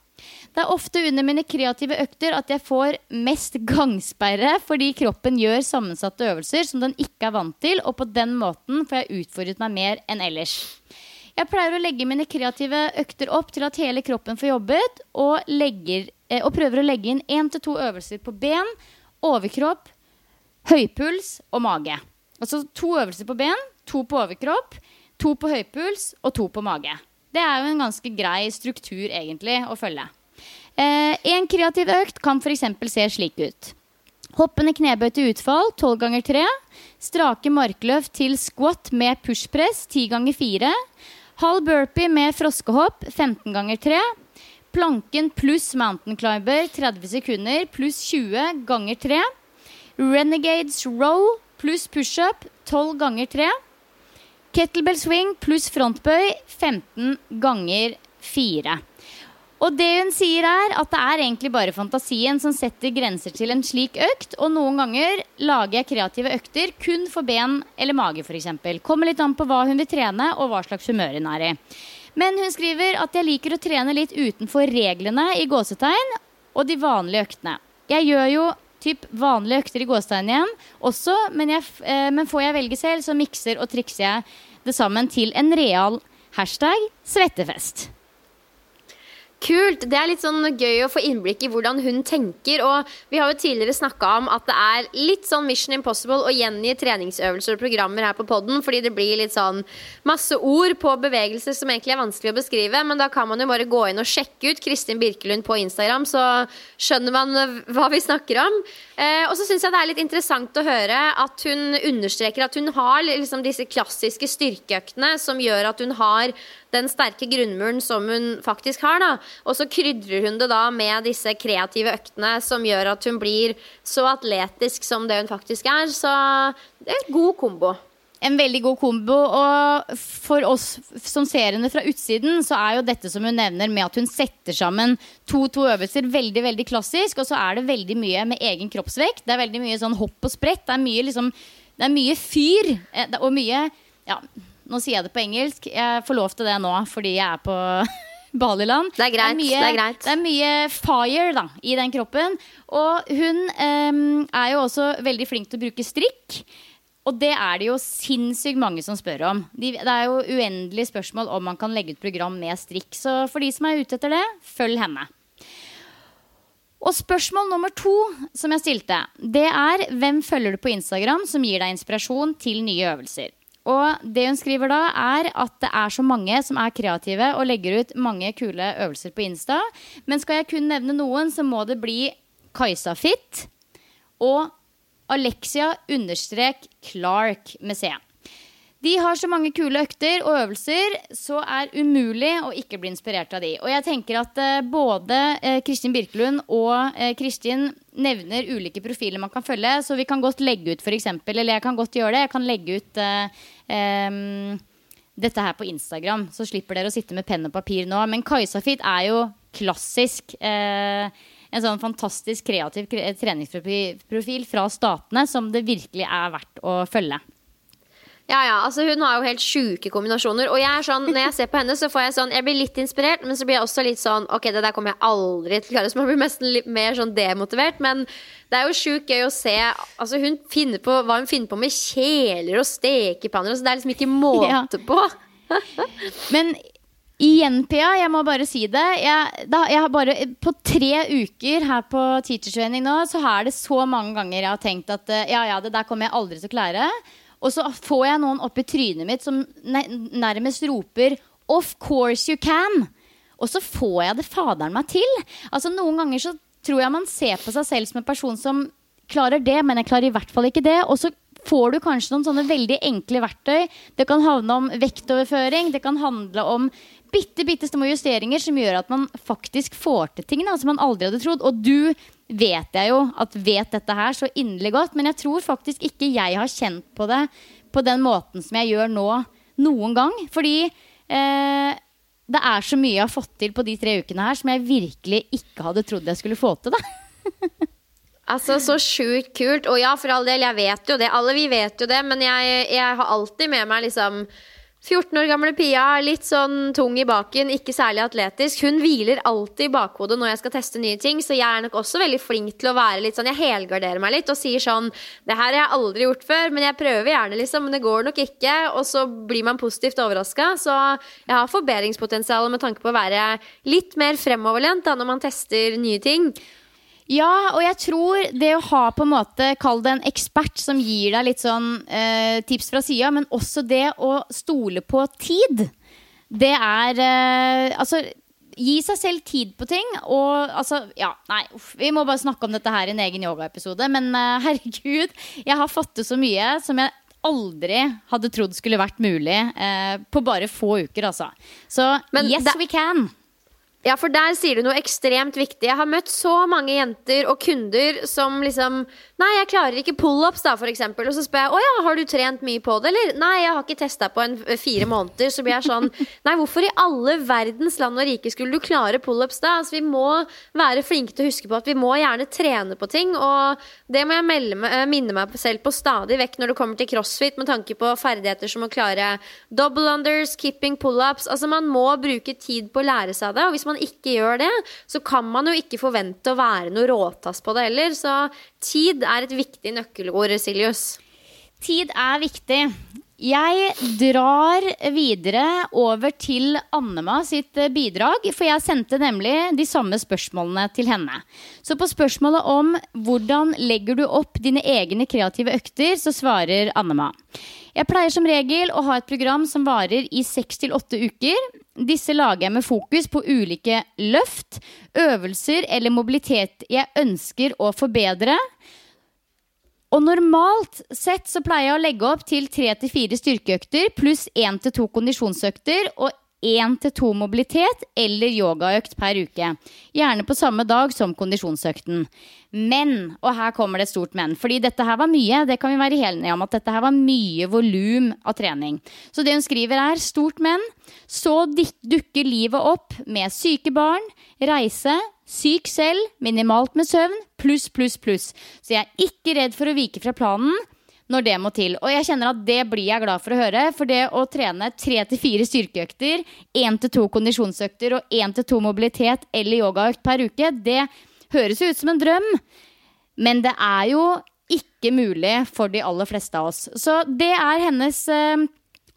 Det er ofte under mine kreative økter at jeg får mest gangsperre fordi kroppen gjør sammensatte øvelser som den ikke er vant til, og på den måten får jeg utfordret meg mer enn ellers. Jeg pleier å legge mine kreative økter opp til at hele kroppen får jobbet, og, legger, eh, og prøver å legge inn én til to øvelser på ben, overkropp, høypuls og mage. Altså to øvelser på ben, to på overkropp, to på høypuls og to på mage. Det er jo en ganske grei struktur egentlig å følge. Eh, en kreativ økt kan f.eks. se slik ut. Hoppende knebøy til utfall 12 ganger 3. Strake markløft til squat med pushpress 10 ganger 4. Halv burpee med froskehopp 15 ganger 3. Planken pluss mountain climber 30 sekunder pluss 20 ganger 3. Renegades row pluss pushup 12 ganger 3. Kettlebell swing pluss frontbøy 15 ganger 4. Og det hun sier er at det er egentlig bare fantasien som setter grenser til en slik økt, og noen ganger lager jeg kreative økter kun for ben eller mage f.eks. Kommer litt an på hva hun vil trene og hva slags humør hun er i. Men hun skriver at jeg liker å trene litt utenfor reglene i gåsetegn og de vanlige øktene. Jeg gjør jo typ vanlige økter i gåsetegn igjen også, men, jeg, eh, men, får jeg velge selv, så mikser og trikser jeg det sammen til en real hashtag svettefest. Kult. Det er litt sånn gøy å få innblikk i hvordan hun tenker. Og vi har jo tidligere snakka om at det er litt sånn Mission Impossible å gjengi treningsøvelser og programmer her på poden, fordi det blir litt sånn masse ord på bevegelser som egentlig er vanskelig å beskrive. Men da kan man jo bare gå inn og sjekke ut Kristin Birkelund på Instagram, så skjønner man hva vi snakker om. Eh, og så syns jeg det er litt interessant å høre at hun understreker at hun har liksom disse klassiske styrkeøktene som gjør at hun har den sterke grunnmuren som hun faktisk har. da. Og så krydrer hun det da med disse kreative øktene som gjør at hun blir så atletisk som det hun faktisk er. Så det er en god kombo. en veldig god kombo. Og for oss som ser henne fra utsiden, så er jo dette som hun nevner med at hun setter sammen to-to øvelser, veldig veldig klassisk. Og så er det veldig mye med egen kroppsvekt. Det er veldig mye sånn hopp og sprett. Det er mye, liksom, det er mye fyr. eh, Og mye Ja, nå sier jeg det på engelsk. Jeg får lov til det nå fordi jeg er på Baliland. Det er greit, mye, det er greit. det er mye fire da, i den kroppen. Og hun um, er jo også veldig flink til å bruke strikk. Og det er det jo sinnssykt mange som spør om. De, det er jo uendelig spørsmål om man kan legge ut program med strikk. Så for de som er ute etter det, følg henne. Og spørsmål nummer to som jeg stilte, det er hvem følger du på Instagram som gir deg inspirasjon til nye øvelser? Og det hun skriver da, er at det er så mange som er kreative og legger ut mange kule øvelser på Insta. Men skal jeg kun nevne noen, så må det bli Kajsa Fit og Alexia understrek Clark med C. De har så mange kule økter og øvelser, så er umulig å ikke bli inspirert av de. Og jeg tenker at eh, både eh, Kristin Birkelund og eh, Kristin nevner ulike profiler man kan følge, så vi kan godt legge ut f.eks. Eller jeg kan godt gjøre det. Jeg kan legge ut em, dette her på Instagram, så slipper dere å sitte med penn og papir nå. Men Kajsafit er jo klassisk. Uh, en sånn fantastisk kreativ treningsprofil fra statene som det virkelig er verdt å følge. Ja, ja, altså Hun har jo helt sjuke kombinasjoner. Og jeg er sånn, når jeg ser på henne, så får jeg sånn Jeg blir litt inspirert, men så blir jeg også litt sånn Ok, det der kommer jeg aldri til å klare. Så man blir nesten litt mer sånn demotivert. Men det er jo sjukt gøy å se Altså Hun finner på hva hun finner på med kjeler og stekepanner. Altså, det er liksom ikke måte på. Men igjen, Pia, jeg må bare si det. Jeg, da, jeg har bare, på tre uker her på teachertraining nå, så er det så mange ganger jeg har tenkt at eh, ja, ja, det der kommer jeg aldri til å klare. Og så får jeg noen opp i trynet mitt som nærmest roper 'Of course you can'. Og så får jeg det faderen meg til. Altså Noen ganger så tror jeg man ser på seg selv som en person som klarer det, men jeg klarer i hvert fall ikke det. Og så får du kanskje noen sånne veldig enkle verktøy. Det kan havne om vektoverføring. Det kan handle om bitte, bitte små justeringer som gjør at man faktisk får til ting da, som man aldri hadde trodd. Og du vet jeg jo at vet dette her så inderlig godt, men jeg tror faktisk ikke jeg har kjent på det på den måten som jeg gjør nå noen gang. Fordi eh, det er så mye jeg har fått til på de tre ukene her som jeg virkelig ikke hadde trodd jeg skulle få til. da. Altså, Så sjukt kult. Og ja, for all del, jeg vet jo det. Alle vi vet jo det, men jeg, jeg har alltid med meg liksom 14 år gamle Pia, litt sånn tung i baken, ikke særlig atletisk. Hun hviler alltid i bakhodet når jeg skal teste nye ting, så jeg er nok også veldig flink til å være litt sånn Jeg helgarderer meg litt og sier sånn Det her har jeg aldri gjort før, men jeg prøver gjerne, liksom, men det går nok ikke. Og så blir man positivt overraska. Så jeg har forbedringspotensial med tanke på å være litt mer fremoverlent da, når man tester nye ting. Ja, og jeg tror det å ha på en måte Kall det en ekspert som gir deg litt sånn eh, tips fra sida, men også det å stole på tid. Det er eh, Altså Gi seg selv tid på ting. Og altså, ja, nei, uff, Vi må bare snakke om dette her i en egen yogaepisode. Men eh, herregud, jeg har fått til så mye som jeg aldri hadde trodd skulle vært mulig eh, på bare få uker, altså. Så Men yes, det- we can. Ja, for der sier du noe ekstremt viktig. Jeg har møtt så mange jenter og kunder som liksom Nei, jeg klarer ikke pullups, da, for eksempel. Og så spør jeg å ja, har du trent mye på det, eller? Nei, jeg har ikke testa på en fire måneder. Så blir jeg sånn Nei, hvorfor i alle verdens land og rike skulle du klare pullups da? Altså, vi må være flinke til å huske på at vi må gjerne trene på ting. Og det må jeg melde eh, minne meg selv på stadig vekk når det kommer til crossfit, med tanke på ferdigheter som å klare double unders, kipping, pullups. Altså, man må bruke tid på å lære seg det. Og hvis man ikke gjør det, så kan man jo ikke forvente å være noe råtass på det heller. Så tid er et viktig nøkkelord, Siljus. Tid er viktig. Jeg drar videre over til Annema sitt eh, bidrag, for jeg sendte nemlig de samme spørsmålene til henne. Så på spørsmålet om hvordan legger du opp dine egne kreative økter, så svarer Annema. Jeg pleier som regel å ha et program som varer i seks til åtte uker. Disse lager jeg med fokus på ulike løft, øvelser eller mobilitet jeg ønsker å forbedre. Og normalt sett så pleier jeg å legge opp til tre til fire styrkeøkter pluss én til to kondisjonsøkter. Og én til to mobilitet eller yogaøkt per uke. Gjerne på samme dag som kondisjonsøkten. Men, og her kommer det et stort men, fordi dette her var mye. Det kan vi være helt enige om at dette her var mye volum av trening. Så det hun skriver er stort men. Så dukker livet opp med syke barn, reise, syk selv, minimalt med søvn, pluss, pluss, pluss. Så jeg er ikke redd for å vike fra planen når det må til. Og jeg kjenner at det blir jeg glad for å høre. For det å trene tre til fire styrkeøkter, én til to kondisjonsøkter og én til to mobilitet eller yogaøkt per uke, det høres jo ut som en drøm. Men det er jo ikke mulig for de aller fleste av oss. Så det er hennes eh,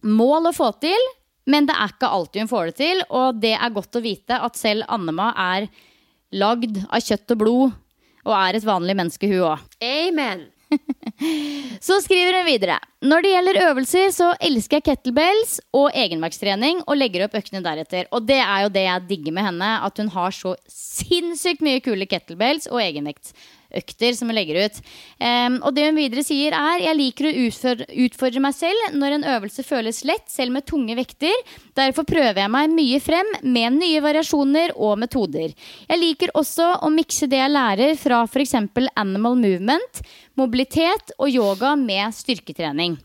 mål å få til. Men det er ikke alltid hun får det til, og det er godt å vite at selv Annema er lagd av kjøtt og blod og er et vanlig menneske, hun òg. Amen. så skriver hun videre. Når det gjelder øvelser, så elsker jeg kettlebells og egenverkstrening og legger opp øktene deretter. Og det er jo det jeg digger med henne, at hun har så sinnssykt mye kule kettlebells og egenvekts økter som hun legger ut. Um, og det hun videre sier, er jeg liker å utfordre, utfordre, meg selv når en øvelse føles lett, selv med tunge vekter. Derfor prøver jeg meg mye frem med nye variasjoner og metoder. Jeg liker også å mikse det jeg lærer fra f.eks. Animal Movement, mobilitet og yoga med styrketrening.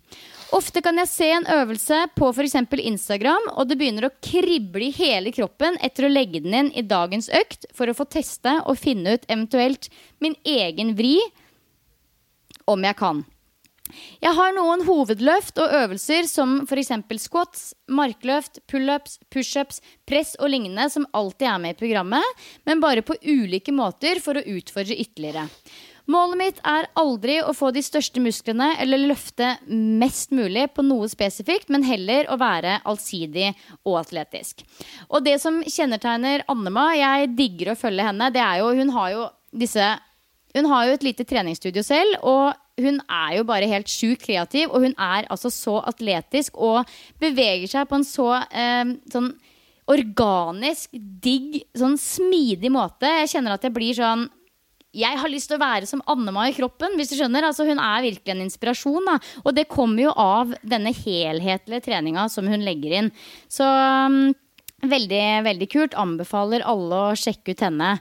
Ofte kan jeg se en øvelse på f.eks. Instagram, og det begynner å krible i hele kroppen etter å legge den inn i dagens økt for å få teste og finne ut eventuelt min egen vri, om jeg kan. Jeg har noen hovedløft og øvelser som f.eks. squats, markløft, pullups, pushups, press og lignende som alltid er med i programmet, men bare på ulike måter for å utfordre ytterligere. Målet mitt er aldri å få de største musklene eller løfte mest mulig på noe spesifikt, men heller å være allsidig og atletisk. Og det som kjennetegner Annema, jeg digger å følge henne, det er jo Hun har jo disse Hun har jo et lite treningsstudio selv, og hun er jo bare helt sjukt kreativ, og hun er altså så atletisk og beveger seg på en så eh, sånn organisk, digg, sånn smidig måte. Jeg kjenner at jeg blir sånn jeg har lyst til å være som Annema i kroppen. hvis du skjønner. Altså, hun er virkelig en inspirasjon. Da. Og det kommer jo av denne helhetlige treninga som hun legger inn. Så um, veldig, veldig kult. Anbefaler alle å sjekke ut henne.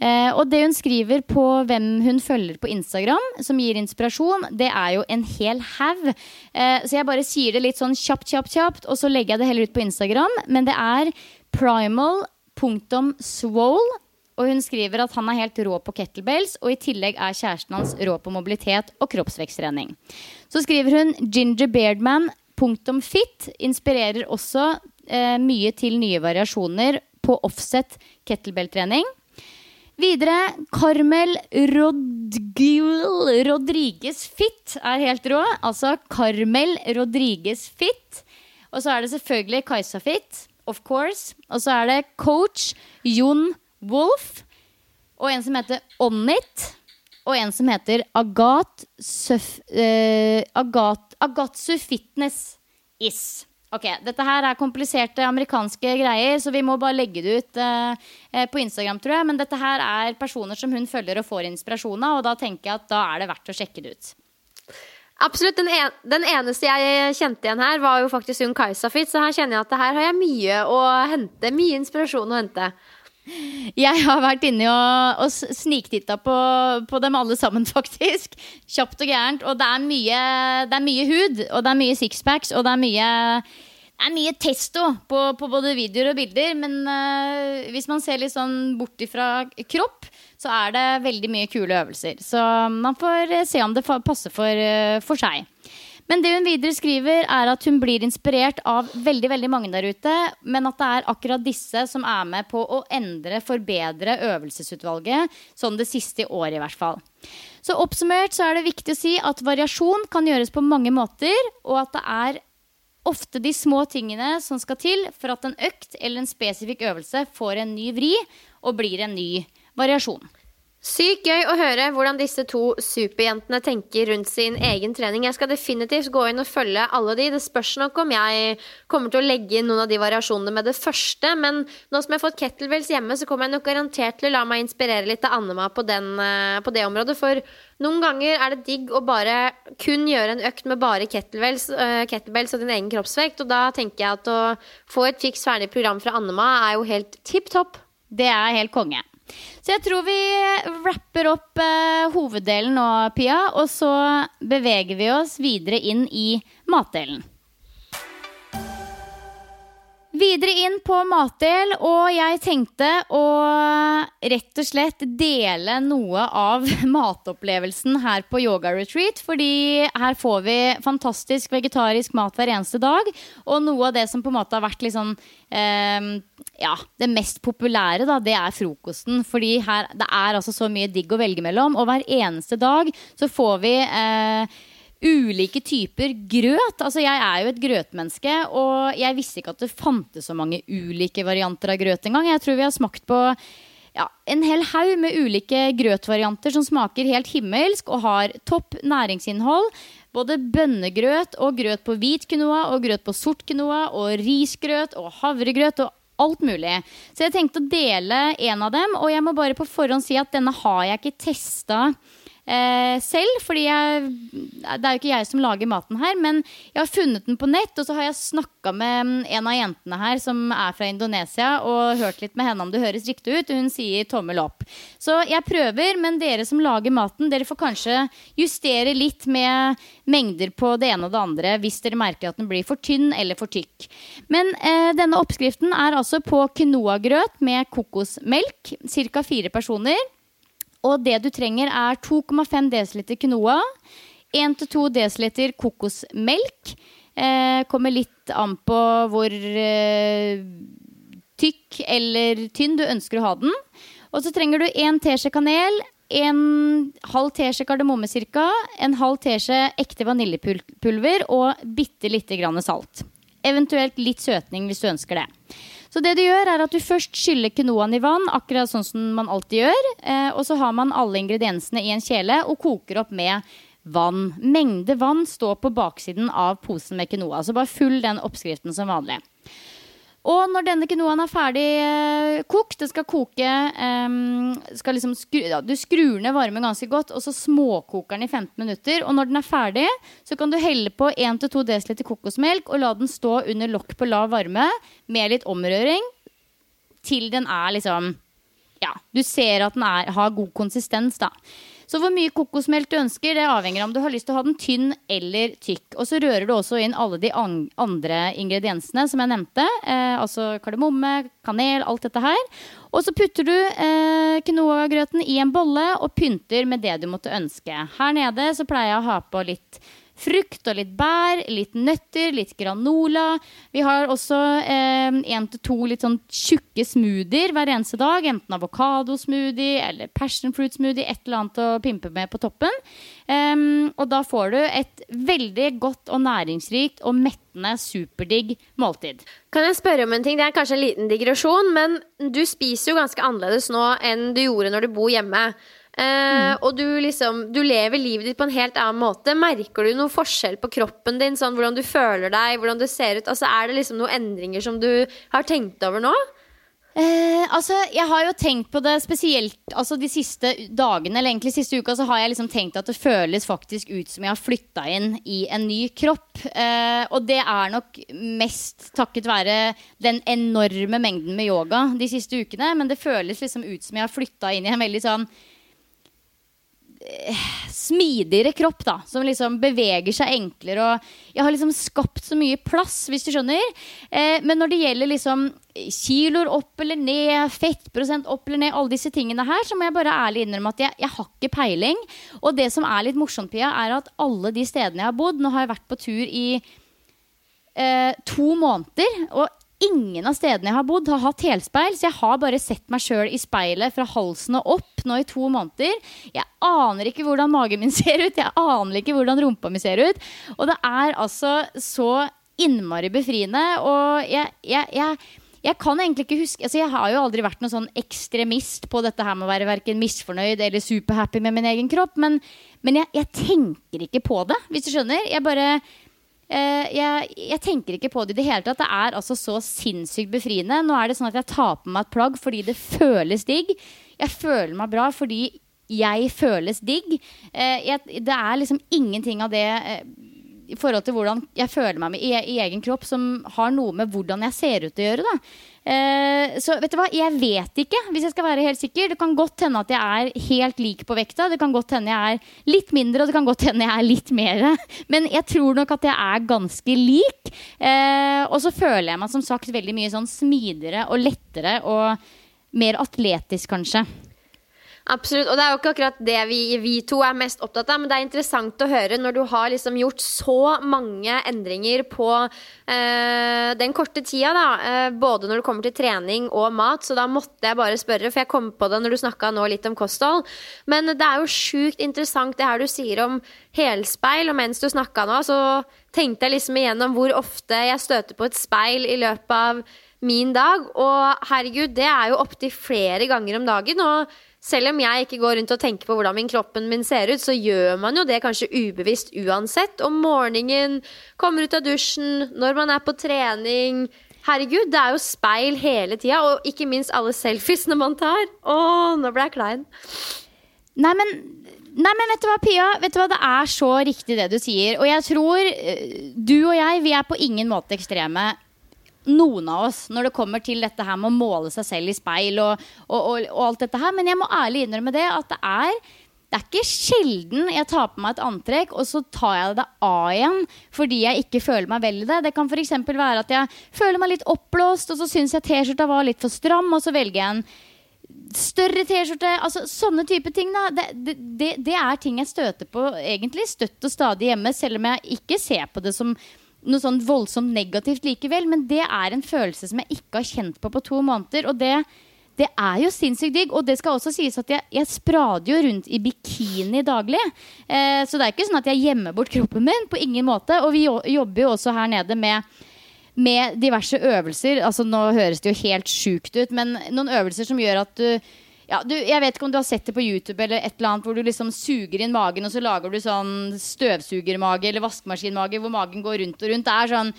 Eh, og det hun skriver på hvem hun følger på Instagram, som gir inspirasjon, det er jo en hel haug. Eh, så jeg bare sier det litt sånn kjapt, kjapt, kjapt, og så legger jeg det heller ut på Instagram. Men det er primal.swole og hun skriver at han er helt rå på kettlebells, og i tillegg er kjæresten hans rå på mobilitet og kroppsveksttrening. Så skriver hun Ginger Beardman punktum fit inspirerer også eh, mye til nye variasjoner på offset kettlebelltrening. Videre Carmel Rodgul Rodriguez Fit er helt rå. Altså Carmel Rodriguez Fit. Og så er det selvfølgelig Kajsa Fit, of course. Og så er det coach Jon Wolf. Og en som heter Onnit. Og en som heter Agat uh, Agat, Agatsu Fitness Is. Ok, Dette her er kompliserte amerikanske greier, så vi må bare legge det ut uh, på Instagram. tror jeg Men dette her er personer som hun følger og får inspirasjon av, og da tenker jeg at da er det verdt å sjekke det ut. Absolutt. Den, en, den, eneste jeg kjente igjen her, var jo faktisk hun Kajsa Fit, så her kjenner jeg at her har jeg mye å hente. Mye inspirasjon å hente. Jeg har vært inni og, og sniktitta på, på, dem alle sammen, faktisk. Kjapt og gærent. Og det er, mye, det er mye hud, og det er mye sixpacks, og det er mye det er mye testo på, på, både videoer og bilder, men uh, hvis man ser litt sånn bort ifra kropp, så er det veldig mye kule øvelser. Så man får se om det passer for, uh, for seg. Men det hun videre skriver, er at hun blir inspirert av veldig veldig mange der ute, men at det er akkurat disse som er med på å endre, forbedre øvelsesutvalget, sånn det siste året i hvert fall. Så oppsummert så er det viktig å si at variasjon kan gjøres på mange måter, og at det er ofte de små tingene som skal til for at en økt eller en spesifikk øvelse får en ny vri og blir en ny variasjon. Sykt gøy å høre hvordan disse to superjentene tenker rundt sin egen trening. Jeg skal definitivt gå inn og følge alle de. Det spørs nok om jeg kommer til å legge inn noen av de variasjonene med det første. Men nå som jeg har fått kettlebells hjemme, så kommer jeg nok garantert til å la meg inspirere litt av Annema på, den, eh, på det området. For noen ganger er det digg å bare kun gjøre en økt med bare kettlebells, uh, kettlebells og din egen kroppsvekt. Og da tenker jeg at å få et fiks ferdig program fra Annema er jo helt tipp topp. Det er helt konge. Så jeg tror vi wrapper opp eh, hoveddelen nå, Pia. Og så beveger vi oss videre inn i matdelen. Videre inn på matdel, og jeg tenkte å rett og slett dele noe av matopplevelsen her på yoga retreat. Fordi her får vi fantastisk vegetarisk mat hver eneste dag. Og noe av det som på en måte har vært liksom eh, Ja, det mest populære, da, det er frokosten. Fordi her det er altså så mye digg å velge mellom. Og hver eneste dag så får vi eh, ulike typer grøt. Altså, jeg er jo et grøtmenneske, og jeg visste ikke at det fantes så mange ulike varianter av grøt engang. Jeg tror vi har smakt på ja, en hel haug med ulike grøtvarianter som smaker helt himmelsk og har topp næringsinnhold. Både bønnegrøt og grøt på hvit quinoa og grøt på sort quinoa og risgrøt og havregrøt og alt mulig. Så jeg tenkte å dele en av dem, og jeg må bare på forhånd si at denne har jeg ikke testa selv. fordi jeg, det er jo ikke jeg som lager maten her, men jeg har funnet den på nett. Og så har jeg snakka med en av jentene her som er fra Indonesia, og hørt litt med henne om det høres riktig ut. Hun sier tommel opp. Så jeg prøver, men dere som lager maten, dere får kanskje justere litt med mengder på det ene og det andre hvis dere merker at den blir for tynn eller for tykk. Men eh, denne oppskriften er altså på quinoa-grøt med kokosmelk. Ca. fire personer. Og det du trenger, er 2,5 dl quinoa, 1-2 dl kokosmelk. Eh, kommer litt an på hvor eh, tykk eller tynn du ønsker å ha den. Og så trenger du en teskje kanel, en halv teskje kardemomme ca., en halv teskje ekte vaniljepulver og bitte lite grann salt. Eventuelt litt søtning hvis du ønsker det. Så det du gjør, er at du først skyller quinoaen i vann, akkurat sånn som man alltid gjør. Eh, og så har man alle ingrediensene i en kjele og koker opp med vann. Mengde vann står på baksiden av posen med quinoa. Så bare full den oppskriften som vanlig. Og når denne quinoaen er ferdig eh, kokt, det skal koke eh, skal liksom skru, ja, Du skrur ned varmen ganske godt, og så småkoker den i 15 minutter. Og når den er ferdig, så kan du helle på 1-2 dl kokosmelk og la den stå under lokk på lav varme med litt omrøring til den er liksom Ja, du ser at den er, har god konsistens, da. Så hvor mye kokosmelk du ønsker, det avhenger av om du har lyst til å ha den tynn eller tykk. Og så rører du også inn alle de andre ingrediensene som jeg nevnte. Eh, altså kardemomme, kanel, alt dette her. Og så putter du eh, quinoa-grøten i en bolle og pynter med det du måtte ønske. Her nede så pleier jeg å ha på litt frukt og litt bær, litt nøtter, litt granola. Vi har også én eh, til to litt sånn tjukke smoothier hver eneste dag. Enten avokadosmoothie eller passion fruit smoothie, et eller annet å pimpe med på toppen. Um, og da får du et veldig godt og næringsrikt og mettende superdigg måltid. Kan jeg spørre om en ting? Det er kanskje en liten digresjon, men du spiser jo ganske annerledes nå enn du gjorde når du bor hjemme. Uh, og du liksom Du lever livet ditt på en helt annen måte. Merker du noen forskjell på kroppen din? Sånn Hvordan du føler deg, hvordan du ser ut? Altså Er det liksom noen endringer som du har tenkt over nå? Eh, altså, Jeg har jo tenkt på det spesielt altså de siste dagene, eller egentlig siste uka, så har jeg liksom tenkt at det føles faktisk ut som jeg har flytta inn i en ny kropp. Eh, og det er nok mest takket være den enorme mengden med yoga de siste ukene. Men det føles liksom ut som jeg har flytta inn i en veldig sånn smidigere kropp, da. Som liksom beveger seg enklere. Og jeg har liksom skapt så mye plass, hvis du skjønner. Eh, men når det gjelder liksom kiloer opp eller ned, fettprosent opp eller ned, alle disse tingene her, så må jeg bare ærlig innrømme at jeg, jeg har ikke peiling. Og det som er litt morsomt, Pia, er at alle de stedene jeg har bodd Nå har jeg vært på tur i eh, to måneder. Og ingen av stedene jeg har bodd, har hatt helspeil. Så jeg har bare sett meg sjøl i speilet fra halsen og opp nå i to måneder. Jeg aner ikke hvordan magen min ser ut. Jeg aner ikke hvordan rumpa mi ser ut. Og det er altså så innmari befriende. Og jeg, jeg, jeg jeg kan egentlig ikke huske altså Jeg har jo aldri vært noen sånn ekstremist på dette her med å være verken misfornøyd eller superhappy med min egen kropp. Men, men jeg, jeg, tenker ikke på det, hvis du skjønner. Jeg bare jeg, jeg, tenker ikke på det i det hele tatt. Det er altså så sinnssykt befriende. Nå er det sånn at jeg tar på meg et plagg fordi det føles digg. Jeg føler meg bra fordi jeg føles digg. Eh, jeg, det er liksom ingenting av det eh, i forhold til hvordan jeg føler meg med, i, i, egen kropp, som har noe med hvordan jeg ser ut å gjøre. Da. Eh, så vet du hva, jeg vet ikke, hvis jeg skal være helt sikker. Det kan godt hende at jeg er helt lik på vekta. Det kan godt hende jeg er litt mindre, og det kan godt hende jeg er litt mer. Men jeg tror nok at jeg er ganske lik. Eh, og så føler jeg meg som sagt veldig mye sånn smidigere og lettere og mer atletisk, kanskje. Absolutt. Og det er jo ikke akkurat det vi, vi, to er mest opptatt av, men det er interessant å høre når du har liksom gjort så mange endringer på øh, den korte tida, da. Eh, både når det kommer til trening og mat, så da måtte jeg bare spørre, for jeg kom på det når du snakka nå litt om kosthold. Men det er jo sjukt interessant det her du sier om helspeil, og mens du snakka nå, så tenkte jeg liksom igjennom hvor ofte jeg støter på et speil i løpet av min dag, og herregud, det er jo opptil flere ganger om dagen. og selv om jeg ikke går rundt og tenker på hvordan min kroppen min ser ut, så gjør man jo det kanskje ubevisst uansett. Om morgenen, kommer ut av dusjen, når man er på trening. Herregud, det er jo speil hele tida, og ikke minst alle selfiesene man tar. Å, nå ble jeg klein. Nei, men Nei, men vet du hva, Pia? Vet du hva? Det er så riktig det du sier. Og jeg tror eh, du og jeg, vi er på ingen måte ekstreme noen av oss når det kommer til dette her med å måle seg selv i speil og, og, og, og alt dette her. Men jeg må ærlig innrømme det at det er det er ikke sjelden jeg tar på meg et antrekk, og så tar jeg det av igjen fordi jeg ikke føler meg vel i det. Det kan f.eks. være at jeg føler meg litt oppblåst, og så syns jeg T-skjorta var litt for stram, og så velger jeg en større T-skjorte. Altså, sånne type ting. da det, det, det, er ting jeg støter på egentlig støtt og stadig hjemme, selv om jeg ikke ser på det som noe sånn voldsomt negativt likevel. Men det er en følelse som jeg ikke har kjent på på to måneder. Og det, det er jo sinnssykt digg. Og det skal også sies at jeg, jeg sprader jo rundt i bikini daglig. Eh, så det er ikke sånn at jeg gjemmer bort kroppen min. På ingen måte. Og vi jobber jo også her nede med med diverse øvelser. Altså Nå høres det jo helt sjukt ut, men noen øvelser som gjør at du ja, du, jeg vet ikke om du har sett det på YouTube eller et eller annet hvor du liksom suger inn magen, og så lager du sånn støvsugermage eller vaskemaskinmage hvor magen går rundt og rundt. Det er sånn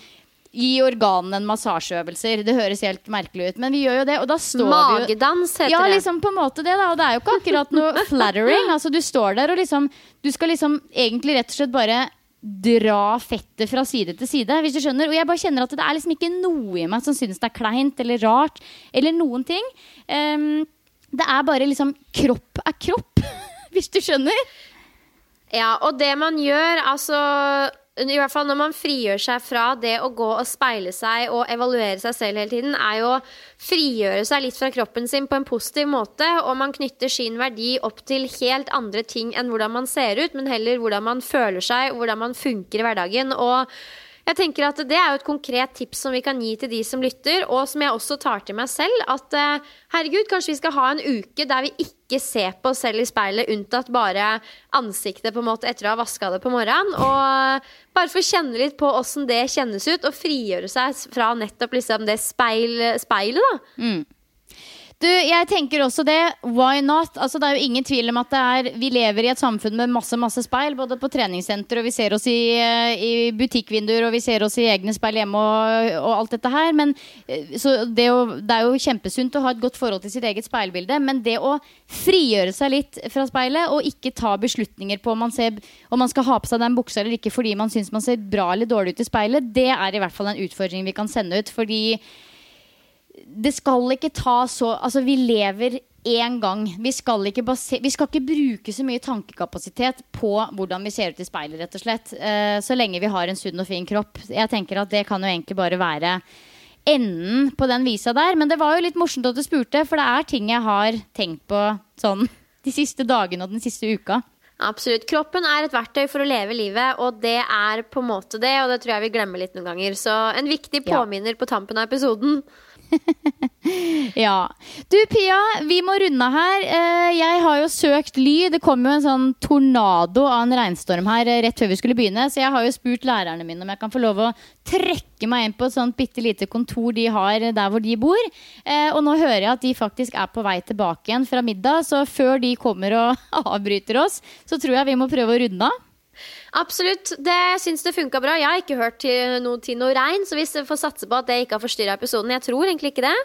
Gi organene en massasjeøvelser. Det høres helt merkelig ut, men vi gjør jo det. Og da står Magedans heter det. Ja, liksom på en måte det, da. Og det er jo ikke akkurat noe flattering. Altså, du står der og liksom Du skal liksom egentlig rett og slett bare dra fettet fra side til side. Hvis du skjønner Og jeg bare kjenner at det er liksom ikke noe i meg som synes det er kleint eller rart. Eller noen ting. Um, det er bare liksom Kropp er kropp, hvis du skjønner? Ja, og det man gjør, altså i hvert fall når man frigjør seg fra det å gå og speile seg og evaluere seg selv hele tiden, er jo å frigjøre seg litt fra kroppen sin på en positiv måte. Og man knytter sin verdi opp til helt andre ting enn hvordan man ser ut, men heller hvordan man føler seg, hvordan man funker i hverdagen. Og jeg tenker at Det er jo et konkret tips som vi kan gi til de som lytter, og som jeg også tar til meg selv. At uh, herregud, kanskje vi skal ha en uke der vi ikke ser på oss selv i speilet, unntatt bare ansiktet på en måte etter å ha vaska det på morgenen. Og bare få kjenne litt på åssen det kjennes ut, og frigjøre seg fra nettopp liksom det speil, speilet. da. Mm. Du, jeg tenker også det. Why not? Altså, det er jo ingen tvil om at er, vi lever i et samfunn med masse masse speil. Både på treningssenter, og vi ser oss i, eh, i butikkvinduer, og vi ser oss i egne speil hjemme og, og alt dette her. Men, eh, så det, å, det, er jo kjempesunt å ha et godt forhold til sitt eget speilbilde. Men det å frigjøre seg litt fra speilet, og ikke ta beslutninger på om man, ser, om man skal ha på seg den buksa eller ikke fordi man syns man ser bra eller dårlig ut i speilet, det er i hvert fall en utfordring vi kan sende ut. fordi det skal ikke ta så Altså, vi lever én gang. Vi skal, vi skal, ikke bruke så mye tankekapasitet på hvordan vi ser ut i speilet, rett og slett. Uh, så lenge vi har en sunn og fin kropp. Jeg tenker at det kan jo egentlig bare være enden på den visa der. Men det var jo litt morsomt at du spurte, for det er ting jeg har tenkt på sånn de siste dagene og den siste uka. Absolutt. Kroppen er et verktøy for å leve livet, og det er på en måte det. Og det tror jeg vi glemmer litt noen ganger. Så en viktig påminner ja. på tampen av episoden. Ja. Du Pia, vi må runde her. Eh, jeg har jo søkt ly. Det kom jo en sånn tornado av en regnstorm her eh, rett før vi skulle begynne, så jeg har jo spurt lærerne mine om jeg kan få lov å trekke meg inn på et sånt bitte lite kontor de har der hvor de bor. Eh, og nå hører jeg at de faktisk er på vei tilbake igjen fra middag, så før de kommer og avbryter oss, så tror jeg vi må prøve å runde av. Absolutt. Det syns det funka bra. Jeg har ikke hørt til noe, til noe regn, så vi får satse på at det ikke har forstyrra episoden. Jeg tror egentlig ikke det.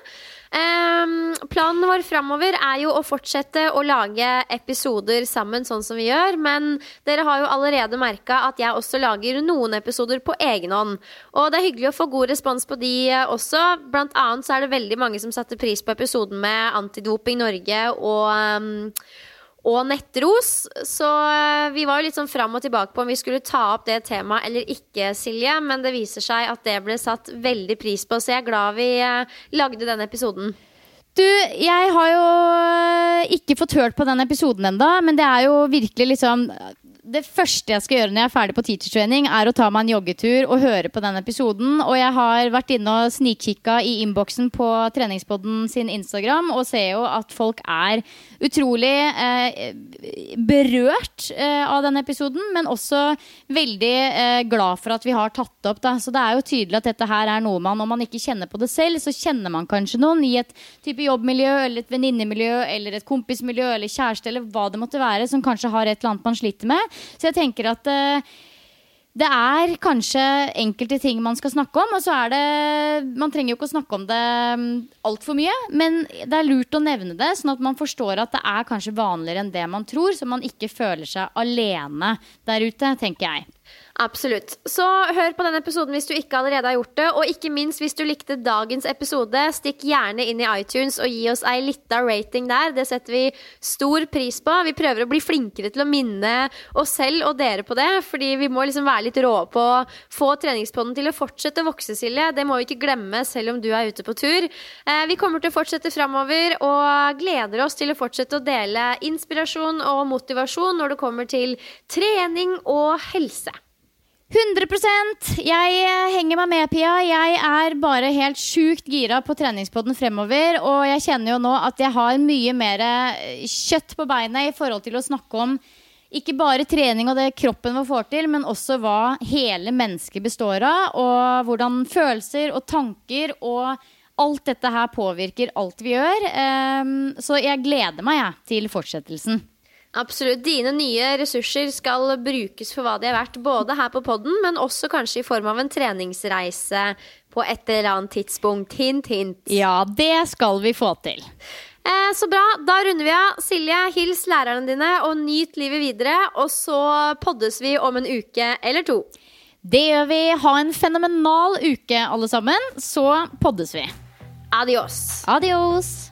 Um, planen vår framover er jo å fortsette å lage episoder sammen, sånn som vi gjør. Men dere har jo allerede merka at jeg også lager noen episoder på egen hånd. Og det er hyggelig å få god respons på de også. Blant annet så er det veldig mange som satte pris på episoden med Antidoping Norge og um, og nettros. Så eh, vi var jo litt sånn fram og tilbake på om vi skulle ta opp det temaet eller ikke, Silje. Men det viser seg at det ble satt veldig pris på, så jeg er glad vi eh, lagde denne episoden. Du, jeg har jo eh, ikke fått hørt på den episoden enda, men det er jo virkelig liksom det første jeg skal gjøre når jeg er ferdig på teachertraining, er å ta meg en joggetur og høre på den episoden. Og jeg har vært inne og snikkikka i innboksen på Treningspodden sin Instagram og ser jo at folk er utrolig eh, berørt eh, av den episoden, men også veldig eh, glad for at vi har tatt det opp. Da. Så det er jo tydelig at dette her er noe man, om man ikke kjenner på det selv, så kjenner man kanskje noen i et type jobbmiljø eller et venninnemiljø eller et kompismiljø eller kjæreste eller hva det måtte være, som kanskje har et eller annet man sliter med. Så jeg tenker at uh, det er kanskje enkelte ting man skal snakke om, og så er det Man trenger jo ikke å snakke om det um, altfor mye, men det er lurt å nevne det, sånn at man forstår at det er kanskje vanligere enn det man tror, så man ikke føler seg alene der ute, tenker jeg. Absolutt. Så hør på denne episoden hvis du ikke allerede har gjort det. Og ikke minst hvis du likte dagens episode, stikk gjerne inn i iTunes og gi oss ei lita rating der. Det setter vi stor pris på. Vi prøver å bli flinkere til å minne oss selv og dere på det, fordi vi må liksom være litt rå på å få treningspodden til å fortsette å vokse, Silje. Det må vi ikke glemme selv om du er ute på tur. Eh, vi kommer til å fortsette framover og gleder oss til å fortsette å dele inspirasjon og motivasjon når det kommer til trening og helse. 100 Jeg eh, henger meg med, Pia. Jeg er bare helt sjukt gira på treningspodden fremover. Og jeg kjenner jo nå at jeg har mye mer eh, kjøtt på beinet i forhold til å snakke om ikke bare trening og det kroppen vår får til, men også hva hele mennesket består av. Og hvordan følelser og tanker og alt dette her påvirker alt vi gjør. Ehm, så jeg gleder meg jeg, til fortsettelsen. Absolutt. Dine nye ressurser skal brukes for hva de er verdt, både her på podden, men også kanskje i form av en treningsreise på et eller annet tidspunkt. Hint, hint. Ja, det skal vi få til. Eh, så bra. Da runder vi av. Silje, hils lærerne dine, og nyt livet videre. Og så poddes vi om en uke eller to. Det gjør vi. Ha en fenomenal uke, alle sammen. Så poddes vi. Adios. Adios.